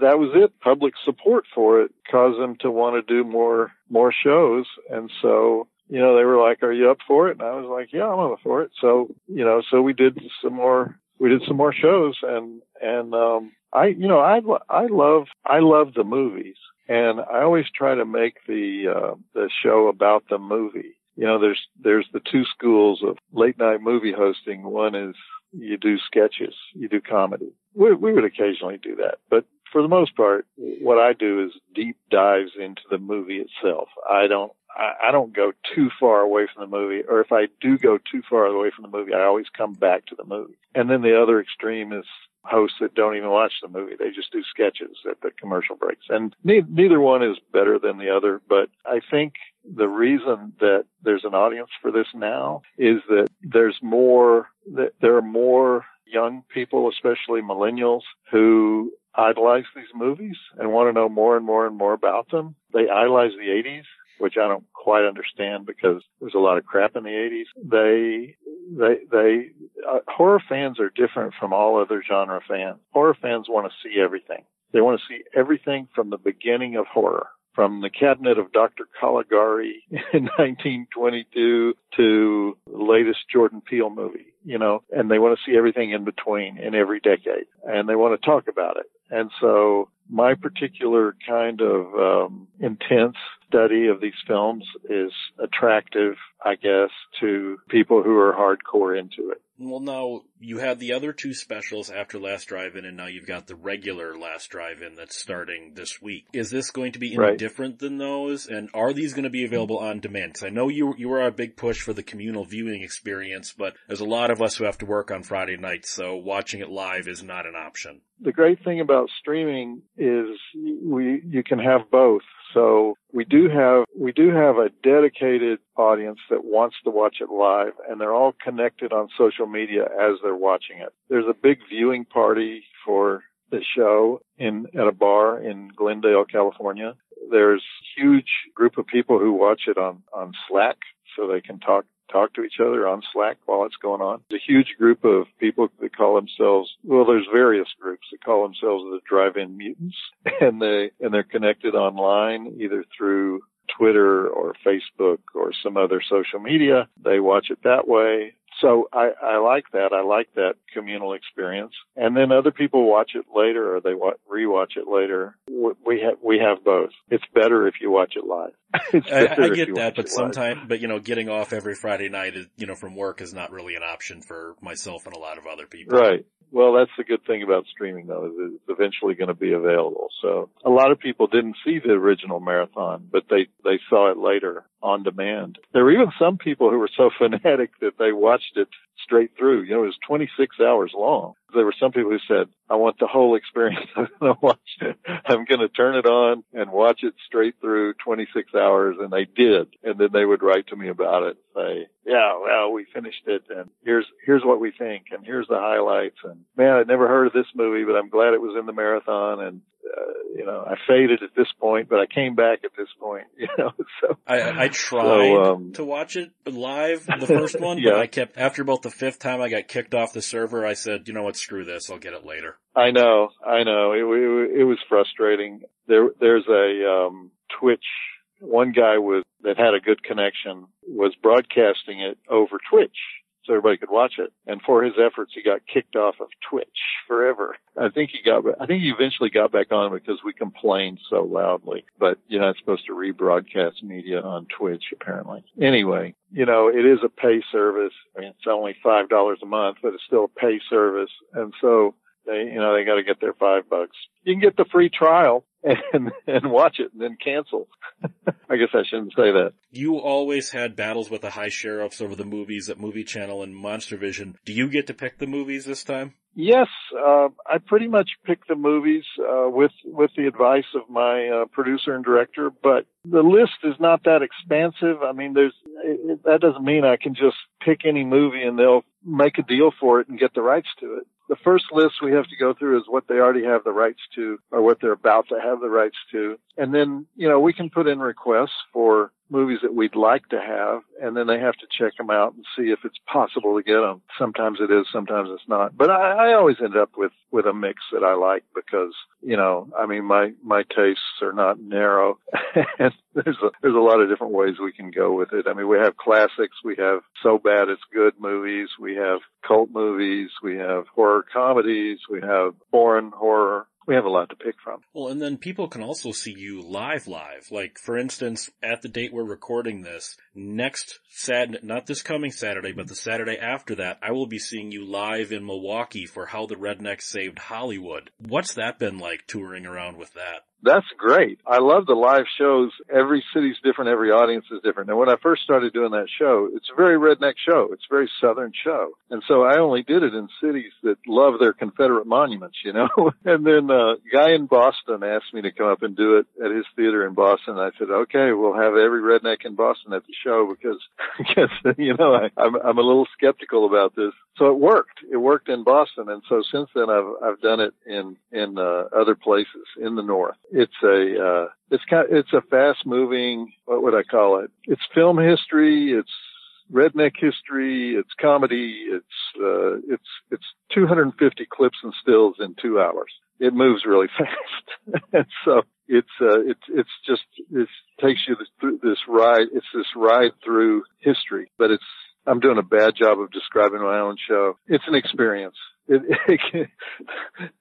that was it. Public support for it caused them to want to do more more shows, and so you know they were like, "Are you up for it?" And I was like, "Yeah, I'm up for it." So you know, so we did some more we did some more shows, and and um, I you know I I love I love the movies, and I always try to make the uh, the show about the movie. You know, there's there's the two schools of late night movie hosting. One is you do sketches, you do comedy. We, we would occasionally do that, but for the most part, what I do is deep dives into the movie itself. I don't, I, I don't go too far away from the movie, or if I do go too far away from the movie, I always come back to the movie. And then the other extreme is hosts that don't even watch the movie. They just do sketches at the commercial breaks. And ne- neither one is better than the other, but I think the reason that there's an audience for this now is that there's more, that there are more young people, especially millennials, who idolize these movies and want to know more and more and more about them. They idolize the 80s, which I don't quite understand because there's a lot of crap in the 80s. They, they, they, uh, horror fans are different from all other genre fans. Horror fans want to see everything. They want to see everything from the beginning of horror from the cabinet of Dr. Caligari in 1922 to the latest Jordan Peele movie, you know, and they want to see everything in between in every decade and they want to talk about it. And so my particular kind of um, intense study of these films is attractive, I guess, to people who are hardcore into it. Well, now you had the other two specials after Last Drive-In, and now you've got the regular Last Drive-In that's starting this week. Is this going to be any Right. different than those? And are these going to be available on demand? Because I know you you were a big push for the communal viewing experience, but there's a lot of us who have to work on Friday nights, so watching it live is not an option. the great thing about streaming is we you can have both. So we do have we do have a dedicated audience that wants to watch it live and they're all connected on social media as they're watching it. There's a big viewing party for the show in at a bar in Glendale, California. There's huge group of people who watch it on on Slack so they can talk talk to each other on Slack while it's going on. There's a huge group of people that call themselves, well, there's various groups that call themselves the drive-in mutants and they, and they're connected online either through Twitter or Facebook or some other social media. They watch it that way. So I, I like that. I like that communal experience. And then other people watch it later or they wa- rewatch it later. We have, we have both. It's better if you watch it live. I, I get that, but sometimes, but you know, getting off every Friday night, is, you know, from work is not really an option for myself and a lot of other people. Right. Well, that's the good thing about streaming though, is it's eventually going to be available. So a lot of people didn't see the original marathon, but they, they saw it later on demand. There were even some people who were so fanatic that they watched it straight through. You know, it was 26 hours long. there were some people who said, I want the whole experience. I'm going to watch it. I'm going to turn it on and watch it straight through 26 hours. And they did. And then they would write to me about it, and say, yeah, well, we finished it and here's, here's what we think and here's the highlights. And man, I'd never heard of this movie, but I'm glad it was in the marathon. And uh, you know, I faded at this point, but I came back at this point, you know, so. I, I tried so, um, to watch it live, the first one, yeah. but I kept, after about the fifth time I got kicked off the server, I said, you know what, screw this, I'll get it later. I know, I know, it, it, it was frustrating. There, there's a, um, Twitch, one guy was, that had a good connection was broadcasting it over Twitch so everybody could watch it. And for his efforts, he got kicked off of Twitch forever. I think he got, I think he eventually got back on because we complained so loudly, but you're not supposed to rebroadcast media on Twitch apparently. Anyway, you know, it is a pay service. I mean, it's only $5 a month, but it's still a pay service. And so they, you know, they got to get their five bucks. You can get the free trial and and watch it and then cancel. I guess I shouldn't say that. You always had battles with the high sheriffs over the movies at Movie Channel and Monster Vision. Do you get to pick the movies this time? Yes, uh, I pretty much pick the movies uh, with with the advice of my uh, producer and director. But the list is not that expansive. I mean, there's it, that doesn't mean I can just pick any movie and they'll make a deal for it and get the rights to it the first list we have to go through is what they already have the rights to or what they're about to have the rights to. And then, you know, we can put in requests for movies that we'd like to have, and then they have to check them out and see if it's possible to get them. Sometimes it is, sometimes it's not. But I, I always end up with with a mix that I like because you know, I mean, my my tastes are not narrow, and there's a there's a lot of different ways we can go with it. I mean, we have classics, we have so bad it's good movies, we have cult movies, we have horror comedies, we have foreign horror we have a lot to pick from. Well, and then people can also see you live live. Like, for instance, at the date we're recording this, next Sat, not this coming Saturday, but the Saturday after that, I will be seeing you live in Milwaukee for How the Rednecks Saved Hollywood. What's that been like touring around with that? That's great. I love the live shows. Every city's different. Every audience is different. And when I first started doing that show, it's a very redneck show. It's a very southern show. And so I only did it in cities that love their Confederate monuments, you know? and then a guy in Boston asked me to come up and do it at his theater in Boston. I said, okay, we'll have every redneck in Boston at the show because, because, you know, I, I'm, I'm a little skeptical about this. So it worked. It worked in Boston. And so since then I've, I've done it in, in, uh, other places in the North it's a uh, it's kind of, it's a fast moving what would I call it? It's film history. It's redneck history. It's comedy. It's uh, it's it's 250 clips and stills in two hours. It moves really fast, and so it's uh, it's it's just it takes you through this ride. It's this ride through history, but it's I'm doing a bad job of describing my own show. It's an experience it, it,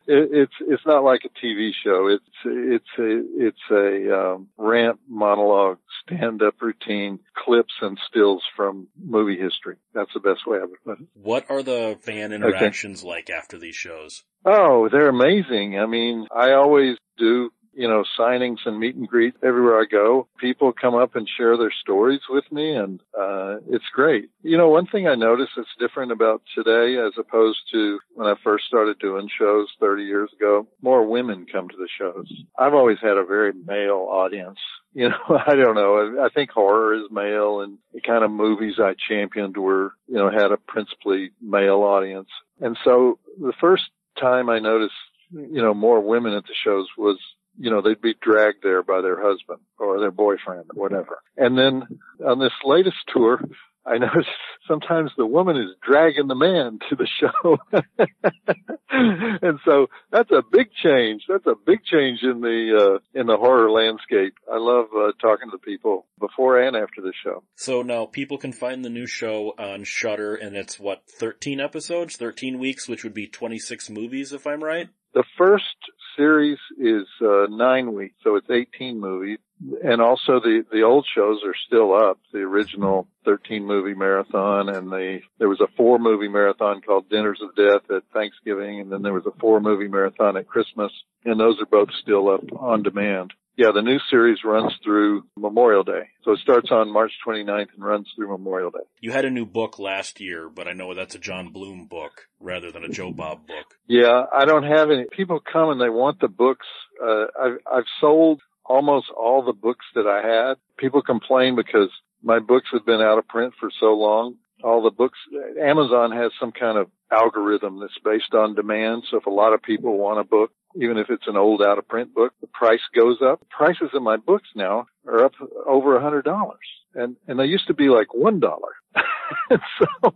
it's it's not like a TV show. It's it's a it's a um, rant monologue, stand up routine, clips and stills from movie history. That's the best way I would put it. What are the fan interactions okay. like after these shows? Oh, they're amazing. I mean, I always do you know, signings and meet and greet everywhere I go. People come up and share their stories with me and, uh, it's great. You know, one thing I notice that's different about today as opposed to when I first started doing shows 30 years ago, more women come to the shows. I've always had a very male audience. You know, I don't know. I think horror is male and the kind of movies I championed were, you know, had a principally male audience. And so the first time I noticed you know, more women at the shows was you know, they'd be dragged there by their husband or their boyfriend or whatever. And then on this latest tour, I noticed sometimes the woman is dragging the man to the show. and so that's a big change. That's a big change in the, uh, in the horror landscape. I love, uh, talking to people before and after the show. So now people can find the new show on Shudder and it's what, 13 episodes, 13 weeks, which would be 26 movies if I'm right? The first series is uh, nine weeks, so it's 18 movies. And also the, the old shows are still up. The original 13 movie marathon and the, there was a four movie marathon called Dinners of Death at Thanksgiving and then there was a four movie marathon at Christmas and those are both still up on demand. Yeah, the new series runs through Memorial Day. So it starts on March 29th and runs through Memorial Day. You had a new book last year, but I know that's a John Bloom book rather than a Joe Bob book. Yeah, I don't have any. People come and they want the books. Uh, I've, I've sold almost all the books that I had. People complain because my books have been out of print for so long. All the books, Amazon has some kind of algorithm that's based on demand. So if a lot of people want a book, even if it's an old out of print book, the price goes up. Prices of my books now are up over a hundred dollars. And, and they used to be like one dollar. so,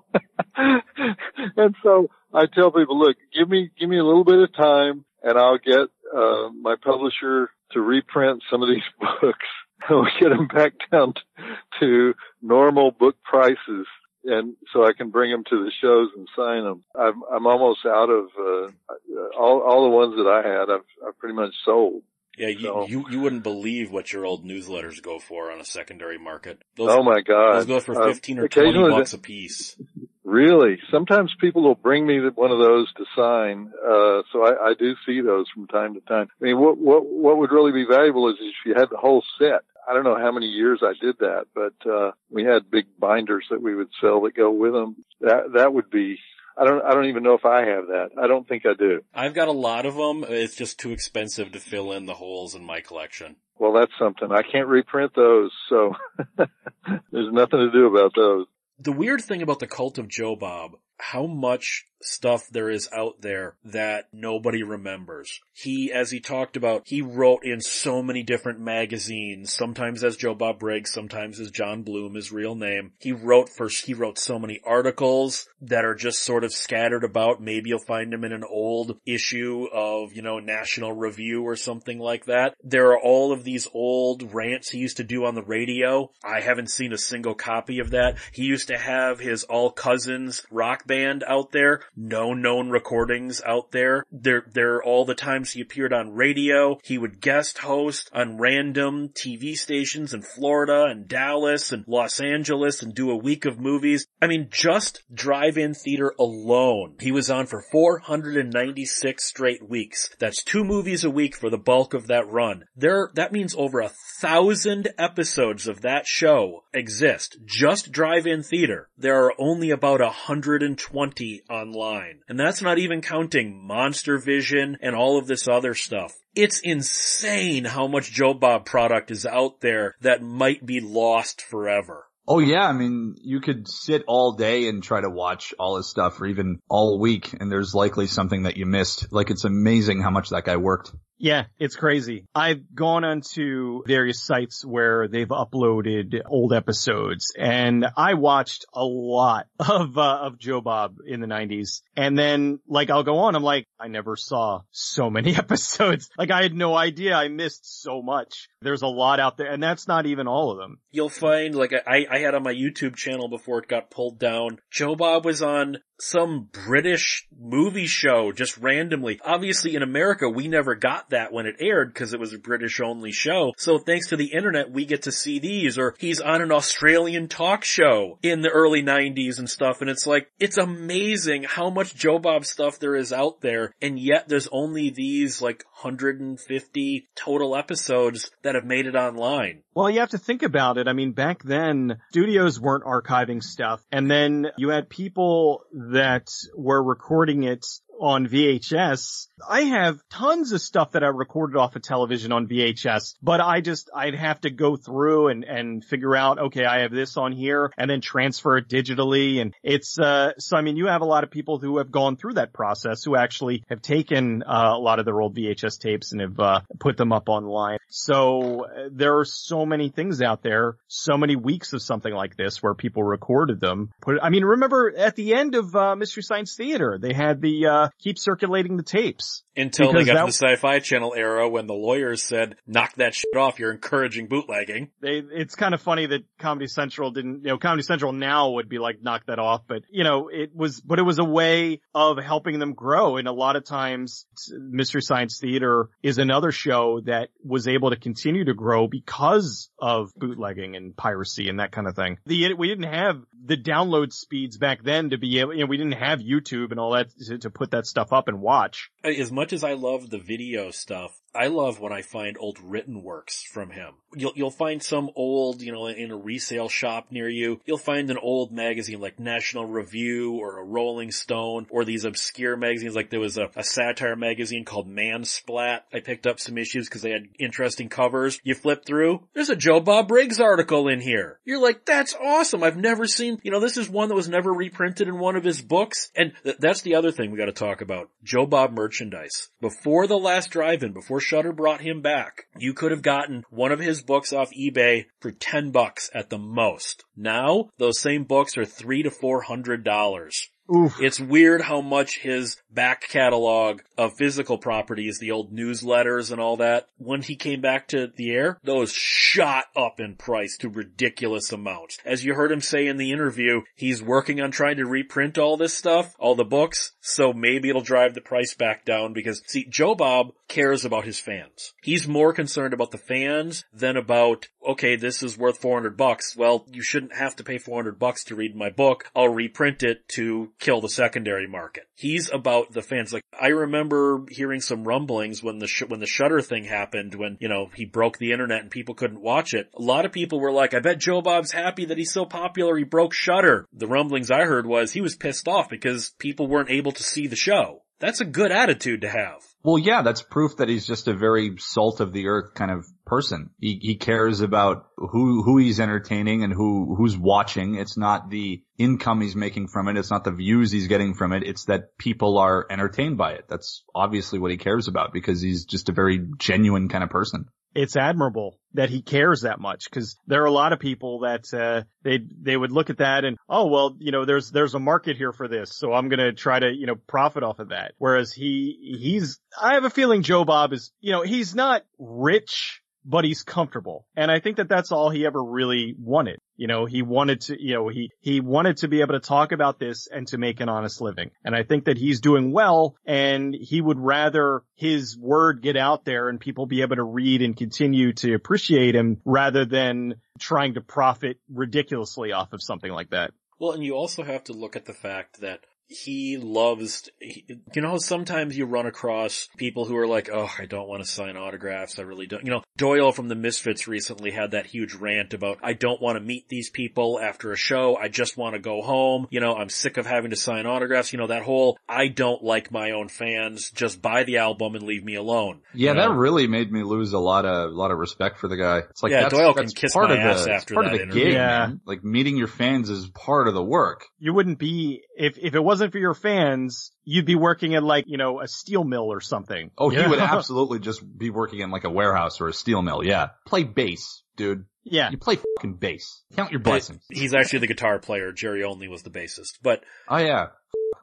and so I tell people, look, give me, give me a little bit of time and I'll get, uh, my publisher to reprint some of these books. we'll get them back down to normal book prices and so I can bring them to the shows and sign them. I'm I'm almost out of uh, all all the ones that I had. I've I've pretty much sold. Yeah, you, so. you you wouldn't believe what your old newsletters go for on a secondary market. Those, oh my god, those go for uh, fifteen uh, or twenty bucks a piece. Really? Sometimes people will bring me one of those to sign. Uh, so I, I do see those from time to time. I mean, what, what, what would really be valuable is if you had the whole set. I don't know how many years I did that, but, uh, we had big binders that we would sell that go with them. That, that would be, I don't, I don't even know if I have that. I don't think I do. I've got a lot of them. It's just too expensive to fill in the holes in my collection. Well, that's something. I can't reprint those, so there's nothing to do about those. The weird thing about the cult of Joe Bob how much stuff there is out there that nobody remembers. He, as he talked about, he wrote in so many different magazines, sometimes as Joe Bob Briggs, sometimes as John Bloom, his real name. He wrote for, he wrote so many articles that are just sort of scattered about. Maybe you'll find them in an old issue of, you know, National Review or something like that. There are all of these old rants he used to do on the radio. I haven't seen a single copy of that. He used to have his all cousins rock band out there, no known recordings out there. There, there are all the times he appeared on radio. He would guest host on random TV stations in Florida and Dallas and Los Angeles and do a week of movies. I mean, just drive-in theater alone. He was on for 496 straight weeks. That's two movies a week for the bulk of that run. There, that means over a thousand episodes of that show exist. Just drive-in theater. There are only about a hundred and 20 online. And that's not even counting Monster Vision and all of this other stuff. It's insane how much Joe Bob product is out there that might be lost forever. Oh yeah, I mean, you could sit all day and try to watch all his stuff or even all week and there's likely something that you missed. Like it's amazing how much that guy worked. Yeah, it's crazy. I've gone onto various sites where they've uploaded old episodes and I watched a lot of, uh, of Joe Bob in the nineties. And then like I'll go on, I'm like, I never saw so many episodes. Like I had no idea I missed so much. There's a lot out there and that's not even all of them. You'll find like I, I had on my YouTube channel before it got pulled down, Joe Bob was on some British movie show just randomly. Obviously in America we never got that when it aired because it was a British only show. So thanks to the internet we get to see these or he's on an Australian talk show in the early 90s and stuff and it's like, it's amazing how much Joe Bob stuff there is out there and yet there's only these like 150 total episodes that have made it online. Well, you have to think about it. I mean, back then, studios weren't archiving stuff, and then you had people that were recording it on VHS. I have tons of stuff that I recorded off of television on VHS, but I just, I'd have to go through and, and figure out, okay, I have this on here and then transfer it digitally. And it's, uh, so I mean, you have a lot of people who have gone through that process who actually have taken uh, a lot of their old VHS tapes and have, uh, put them up online. So uh, there are so many things out there, so many weeks of something like this where people recorded them. Put, I mean, remember at the end of, uh, Mystery Science Theater, they had the, uh, keep circulating the tapes. Until they got that, to the Sci-Fi Channel era when the lawyers said, knock that shit off, you're encouraging bootlegging. They, it's kind of funny that Comedy Central didn't, you know, Comedy Central now would be like, knock that off, but you know, it was, but it was a way of helping them grow. And a lot of times Mystery Science Theater is another show that was able to continue to grow because of bootlegging and piracy and that kind of thing. The, we didn't have the download speeds back then to be able, you know, we didn't have YouTube and all that to, to put that stuff up and watch. As much as I love the video stuff, I love when I find old written works from him. You'll, you'll find some old, you know, in a resale shop near you, you'll find an old magazine like National Review or a Rolling Stone or these obscure magazines like there was a, a satire magazine called Mansplat. I picked up some issues because they had interesting covers. You flip through, there's a Joe Bob Briggs article in here. You're like, that's awesome. I've never seen, you know, this is one that was never reprinted in one of his books. And th- that's the other thing we gotta talk about. Joe Bob merchandise. Before the last drive-in, before Shudder brought him back, you could have gotten one of his books off eBay for 10 bucks at the most. Now, those same books are three to four hundred dollars. Oof. It's weird how much his back catalog of physical properties, the old newsletters and all that, when he came back to the air, those shot up in price to ridiculous amounts. As you heard him say in the interview, he's working on trying to reprint all this stuff, all the books, so maybe it'll drive the price back down because see, Joe Bob cares about his fans. He's more concerned about the fans than about, okay, this is worth 400 bucks. Well, you shouldn't have to pay 400 bucks to read my book. I'll reprint it to kill the secondary market. He's about the fans. Like, I remember hearing some rumblings when the, sh- when the Shudder thing happened, when, you know, he broke the internet and people couldn't watch it. A lot of people were like, I bet Joe Bob's happy that he's so popular he broke Shudder. The rumblings I heard was he was pissed off because people weren't able to see the show. That's a good attitude to have. Well, yeah, that's proof that he's just a very salt of the earth kind of person. He he cares about who who he's entertaining and who who's watching. It's not the income he's making from it. It's not the views he's getting from it. It's that people are entertained by it. That's obviously what he cares about because he's just a very genuine kind of person. It's admirable that he cares that much because there are a lot of people that uh, they they would look at that and oh well you know there's there's a market here for this so I'm gonna try to you know profit off of that. Whereas he he's I have a feeling Joe Bob is you know he's not rich but he's comfortable. And I think that that's all he ever really wanted you know he wanted to you know he he wanted to be able to talk about this and to make an honest living and I think that he's doing well and he would rather his word get out there and people be able to read and continue to appreciate him rather than trying to profit ridiculously off of something like that. Well, and you also have to look at the fact that he loves, he, you know, sometimes you run across people who are like, oh, I don't want to sign autographs. I really don't. You know, Doyle from the Misfits recently had that huge rant about, I don't want to meet these people after a show. I just want to go home. You know, I'm sick of having to sign autographs. You know, that whole, I don't like my own fans. Just buy the album and leave me alone. Yeah, You know? that really made me lose a lot of, lot of respect for the guy. It's like, Yeah, that's, Doyle can that's kiss part my of ass the, it's after part that of the interview. gig, Yeah. man. Like meeting your fans is part of the work. You wouldn't be, if, if it wasn't for your fans, you'd be working at like, you know, a steel mill or something. Oh, You he would absolutely just be working in like a warehouse or a steel mill. Yeah. Play bass, dude. Yeah. You play fucking bass. Count your blessings. He's actually the guitar player. Jerry Only was the bassist. But Oh yeah.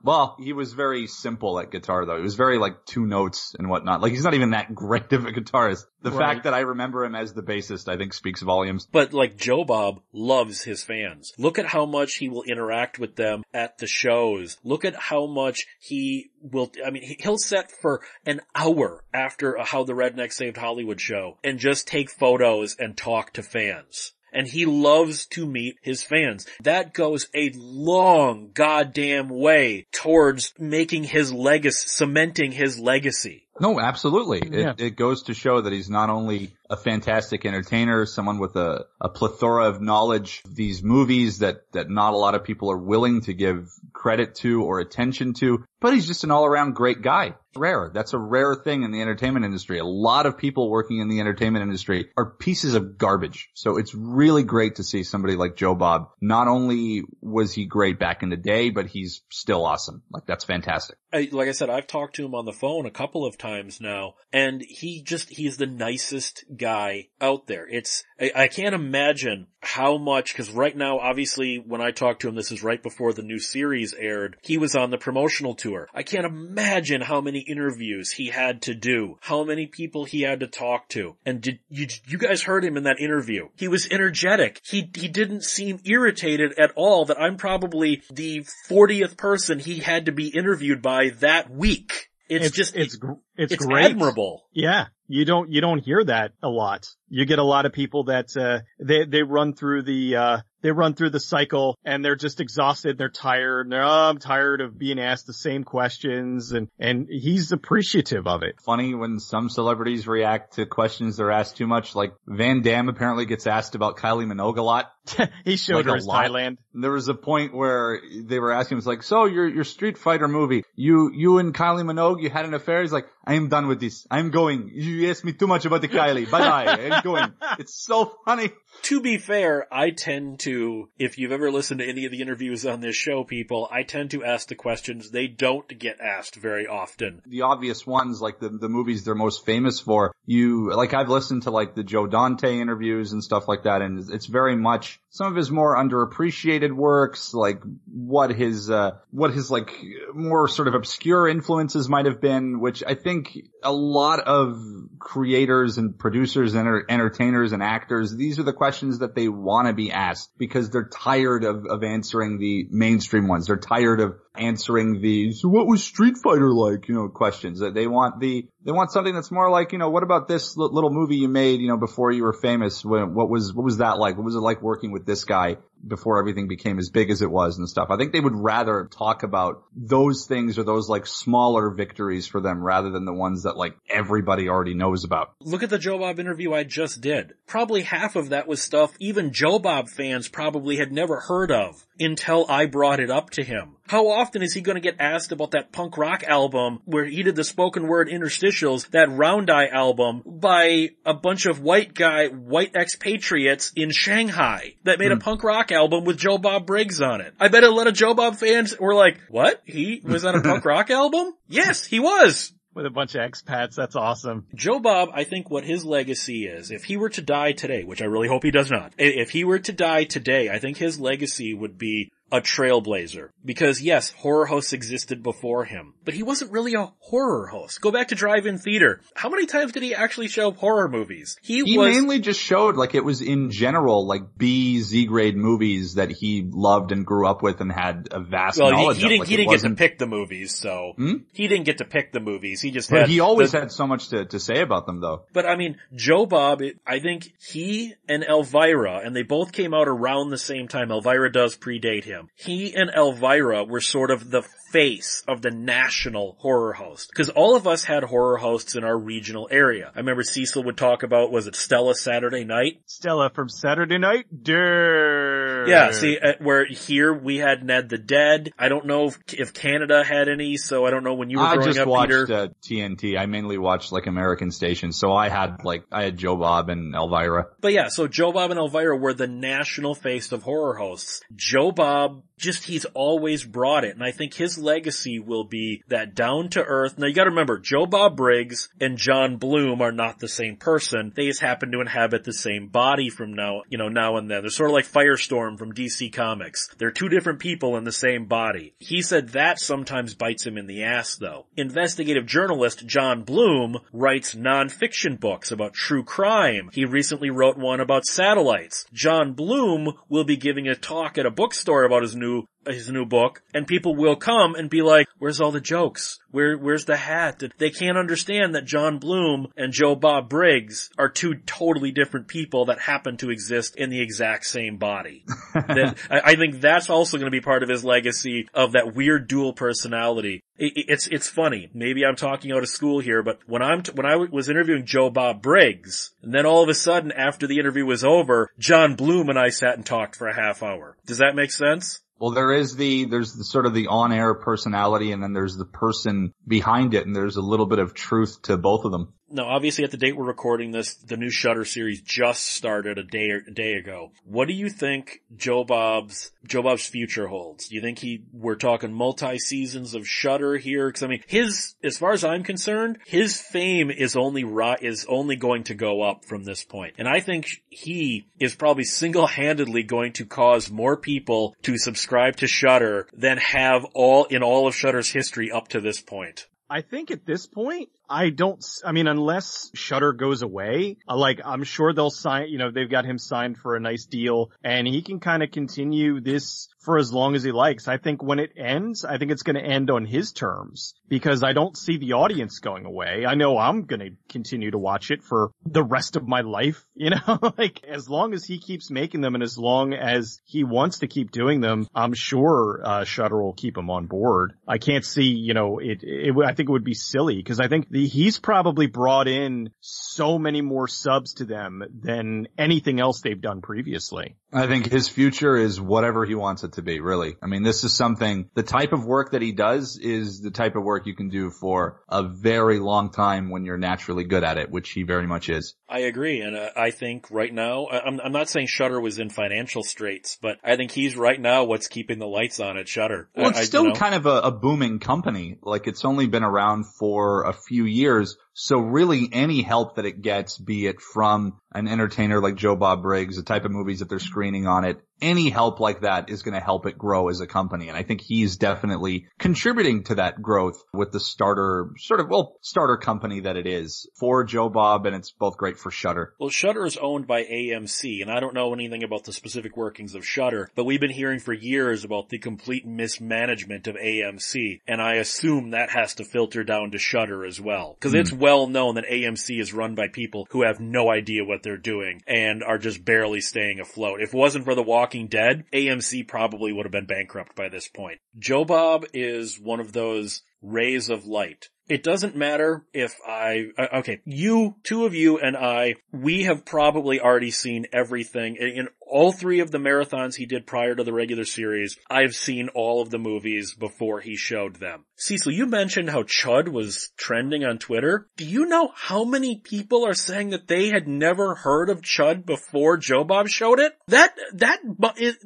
Well, he was very simple at guitar though. He was very like two notes and whatnot. Like he's not even that great of a guitarist. The Right. fact that I remember him as the bassist, I think speaks volumes. But like Joe Bob loves his fans. Look at how much he will interact with them at the shows. Look at how much he will, I mean, he- he'll set for an hour after a How the Redneck Saved Hollywood show and just take photos and talk to fans. And he loves to meet his fans. That goes a long goddamn way towards making his legacy, cementing his legacy. No, absolutely. Yeah. It, it goes to show that he's not only a fantastic entertainer, someone with a, a plethora of knowledge, these movies that, that not a lot of people are willing to give credit to or attention to, but he's just an all around great guy. Rare. That's a rare thing in the entertainment industry. A lot of people working in the entertainment industry are pieces of garbage. So it's really great to see somebody like Joe Bob. Not only was he great back in the day, but he's still awesome. Like that's fantastic. I, like I said, I've talked to him on the phone a couple of times now, and he just, he's the nicest guy out there. It's, I, I can't imagine how much, cause right now, obviously, when I talked to him, this is right before the new series aired, he was on the promotional tour. I can't imagine how many interviews he had to do, how many people he had to talk to. And did, you, you guys heard him in that interview. He was energetic. He, he didn't seem irritated at all that I'm probably the 40th person he had to be interviewed by that week. It's, just, it's, it's, it's great. admirable. Yeah. You don't, you don't hear that a lot. You get a lot of people that, uh, they, they run through the, uh, they run through the cycle and they're just exhausted. They're tired. And they're, oh, I'm tired of being asked the same questions. And, and he's appreciative of it. Funny when some celebrities react to questions they're asked too much. Like Van Damme apparently gets asked about Kylie Minogue a lot. he showed Like her his lot. Thailand. There was a point where they were asking him, it's like, so your, your Street Fighter movie, you, you and Kylie Minogue, you had an affair? He's like, I am done with this. I'm going. You asked me too much about the Kylie. Bye bye. I'm going. It's so funny. To be fair, I tend to, if you've ever listened to any of the interviews on this show, people, I tend to ask the questions they don't get asked very often. the obvious ones, like the, the movies they're most famous for, you, like I've listened to like the Joe Dante interviews and stuff like that, and it's very much some of his more underappreciated works, like what his, uh, what his like more sort of obscure influences might have been, which I think a lot of creators and producers and enter- entertainers and actors, these are the questions that they want to be asked because they're tired of, of answering the mainstream ones. They're tired of answering these what was Street Fighter like, you know, questions that they want the, they want something that's more like, you know, what about this li- little movie you made, you know, before you were famous? What was, what was that like? What was it like working with this guy before everything became as big as it was and stuff? I think they would rather talk about those things or those like smaller victories for them rather than the ones that like everybody already knows about. Look at the Joe Bob interview I just did. Probably half of that was stuff even Joe Bob fans probably had never heard of until I brought it up to him. How often is he going to get asked about that punk rock album where he did the spoken word interstitials, that Round Eye album by a bunch of white guy, white expatriates in Shanghai that made a hmm. punk rock album with Joe Bob Briggs on it? I bet a lot of Joe Bob fans were like, what? He was on a punk rock album? Yes, he was. With a bunch of expats. That's awesome. Joe Bob, I think what his legacy is, if he were to die today, which I really hope he does not, if he were to die today, I think his legacy would be a trailblazer. Because yes, horror hosts existed before him, but he wasn't really a horror host. Go back to drive-in theater. How many times did he actually show horror movies? He, He was, mainly just showed like it was in general like B Z grade movies that he loved and grew up with and had a vast well, he, knowledge he of. didn't, Like, he didn't get to pick the movies, so Hmm? he didn't get to pick the movies. He just But had he always the- had so much to, to say about them though. But I mean, Joe Bob, it- I think he and Elvira, and they both came out around the same time. Elvira does predate him. He and Elvira were sort of the face of the national horror host. Cause all of us had horror hosts in our regional area. I remember Cecil would talk about, was it Stella Saturday Night? Stella from Saturday Night. Durr. Yeah, see, uh, where here we had Ned the Dead. I don't know if, if Canada had any, so I don't know when you were I growing just up, watched Peter. uh, TNT. I mainly watched like American stations, so I had like I had Joe Bob and Elvira. But yeah, so Joe Bob and Elvira were the national face of horror hosts. Joe Bob, Um, just he's always brought it, and I think his legacy will be that down to earth. Now you gotta remember, Joe Bob Briggs and John Bloom are not the same person. They just happen to inhabit the same body from now, you know, now and then. They're sort of like Firestorm from DC Comics. They're two different people in the same body. He said that sometimes bites him in the ass though. Investigative journalist John Bloom writes nonfiction books about true crime. He recently wrote one about satellites. John Bloom will be giving a talk at a bookstore about his new his new book, and people will come and be like, "Where's all the jokes? Where where's the hat?" They can't understand that John Bloom and Joe Bob Briggs are two totally different people that happen to exist in the exact same body. that, I, think that's also going to be part of his legacy of that weird dual personality. It, it- it's it's funny. Maybe I'm talking out of school here, but when I'm t- when I w- was interviewing Joe Bob Briggs, and then all of a sudden after the interview was over, John Bloom and I sat and talked for a half hour. Does that make sense? Well, there is the there's the sort of the on-air personality, and then there's the person behind it, and there's a little bit of truth to both of them. Now, obviously, at the date we're recording this, the new Shudder series just started a day a day ago. What do you think Joe Bob's Joe Bob's future holds? Do you think he we're talking multi seasons of Shudder here? Because I mean, his as far as I'm concerned, his fame is only is only going to go up from this point. point, and I think he is probably single handedly going to cause more people to subscribe to Shudder than have all in all of Shudder's history up to this point. I think at this point, I don't, I mean, unless Shudder goes away, uh, like, I'm sure they'll sign, you know, they've got him signed for a nice deal and he can kind of continue this for as long as he likes. I think when it ends, I think it's going to end on his terms because I don't see the audience going away. I know I'm going to continue to watch it for the rest of my life, you know, like as long as he keeps making them and as long as he wants to keep doing them, I'm sure, uh, Shudder will keep him on board. I can't see, you know, it, it, I think it would be silly because I think the, he's probably brought in so many more subs to them than anything else they've done previously. I think his future is whatever he wants it to be, really. I mean, this is something, the type of work that he does is the type of work you can do for a very long time when you're naturally good at it, which he very much is. I agree. And uh, I think right now, I'm, I'm not saying Shudder was in financial straits, but I think he's right now what's keeping the lights on at Shudder. Well, it's I, still you know, kind of a, a booming company. Like it's only been around for a few years. So really any help that it gets, be it from an entertainer like Joe Bob Briggs, the type of movies that they're screening on it, any help like that is going to help it grow as a company. And I think he's definitely contributing to that growth with the starter, sort of, well, starter company that it is for Joe Bob. And it's both great for Shudder. Well, Shudder is owned by AMC, and I don't know anything about the specific workings of Shudder, but we've been hearing for years about the complete mismanagement of AMC, and I assume that has to filter down to Shudder as well. Because it's well known that AMC is run by people who have no idea what they're doing and are just barely staying afloat. If it wasn't for The Walking Dead, AMC probably would have been bankrupt by this point. Joe Bob is one of those rays of light. It doesn't matter if I, uh, okay, you, two of you and I, we have probably already seen everything in, in all three of the marathons he did prior to the regular series. I've seen all of the movies before he showed them. Cecil, you mentioned how Chud was trending on Twitter. Do you know how many people are saying that they had never heard of Chud before Joe Bob showed it? That, that,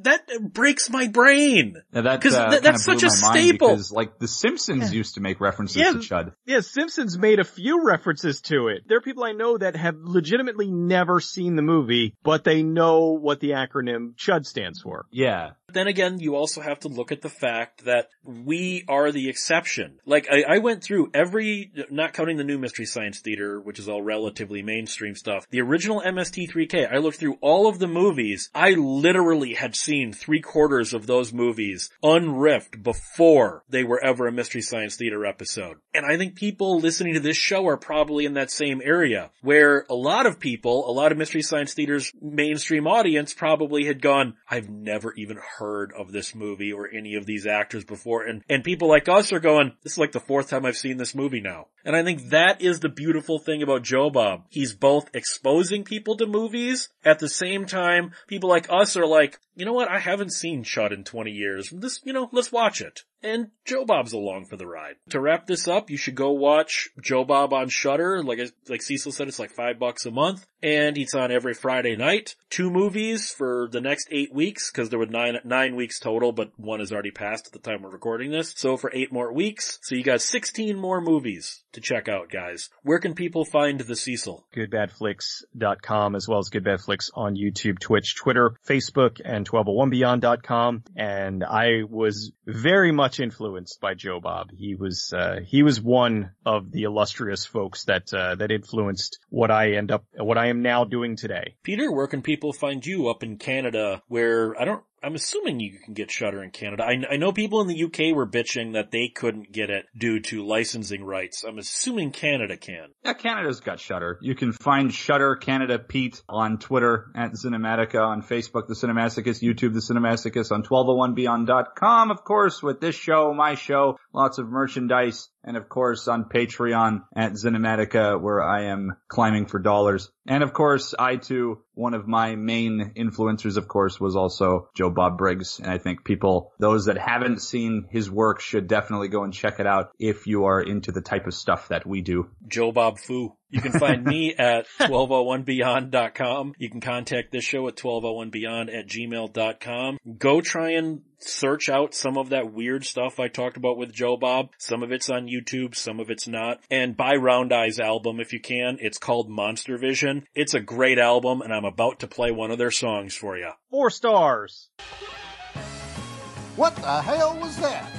that breaks my brain. Now that, 'Cause uh, th- that's such a staple. Because like the Simpsons used to make references Yeah. to Chud. Yeah, Simpsons made a few references to it. There are people I know that have legitimately never seen the movie, but they know what the acronym CHUD stands for. Yeah. Then again, you also have to look at the fact that we are the exception. Like, I, I went through every, not counting the new Mystery Science Theater, which is all relatively mainstream stuff, the original MST3K, I looked through all of the movies. I literally had seen three quarters of those movies unriffed before they were ever a Mystery Science Theater episode. And I think people listening to this show are probably in that same area, where a lot of people, a lot of Mystery Science Theater's mainstream audience probably had gone, I've never even heard of this movie or any of these actors before. And, and people like us are going, this is like the fourth time I've seen this movie now. And I think that is the beautiful thing about Joe Bob. He's both exposing people to movies at the same time people like us are like, you know what? I haven't seen Chud in 20 years. This, you know, let's watch it. And Joe Bob's along for the ride. To wrap this up, you should go watch Joe Bob on Shudder. Like like Cecil said, it's like five bucks a month, and it's on every Friday night. Two movies for the next eight weeks, because there were nine nine weeks total, but one has already passed at the time we're recording this. So for eight more weeks, so you got sixteen more movies to check out, guys. Where can people find the Cecil? goodbadflicks.com as well as goodbadflix on YouTube, Twitch, Twitter, Facebook, and 1201beyond.com. And I was very much influenced by Joe Bob. He was, uh, he was one of the illustrious folks that, uh, that influenced what I end up, what I am now doing today. Peter, where can people find you up in Canada where I don't I'm assuming you can get Shudder in Canada. I, I know people in the UK were bitching that they couldn't get it due to licensing rights. I'm assuming Canada can. Yeah, Canada's got Shudder. You can find Shutter Canada Pete on Twitter at Cinematica, on Facebook, The Cinematicus, YouTube, The Cinematicus, on 1201beyond.com, of course, with this show, my show, lots of merchandise, and of course on Patreon at Cinematica, where I am climbing for dollars. And of course, I too, one of my main influencers, of course, was also Joe Bob Briggs. And I think people, those that haven't seen his work should definitely go and check it out if you are into the type of stuff that we do. Joe Bob Fu. You can find me at 1201beyond.com. You can contact this show at 1201beyond at gmail.com. Go try and search out some of that weird stuff I talked about with Joe Bob. Some of it's on YouTube, some of it's not. And buy Round Eye's album if you can. It's called Monster Vision. It's a great album and I'm about to play one of their songs for you. Four stars. What the hell was that?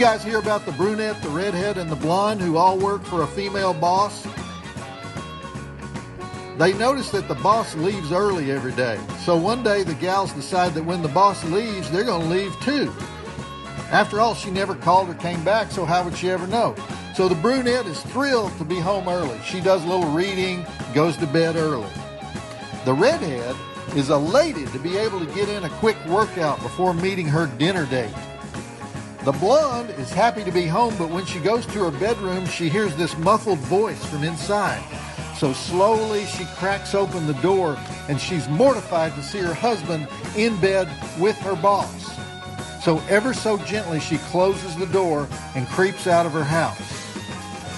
Guys hear about the brunette, the redhead, and the blonde who all work for a female boss? They notice that the boss leaves early every day. So one day the gals decide that when the boss leaves, they're going to leave too. After all, she never called or came back, so how would she ever know? So the brunette is thrilled to be home early. She does a little reading, goes to bed early. The redhead is elated to be able to get in a quick workout before meeting her dinner date. The blonde is happy to be home, but when she goes to her bedroom, she hears this muffled voice from inside. So slowly she cracks open the door and she's mortified to see her husband in bed with her boss. So ever so gently she closes the door and creeps out of her house.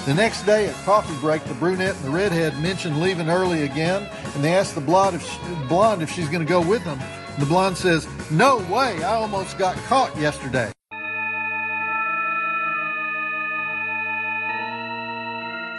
The next day at coffee break, the brunette and the redhead mention leaving early again, and they ask the blonde if, blonde if she's going to go with them. The blonde says, No way, I almost got caught yesterday.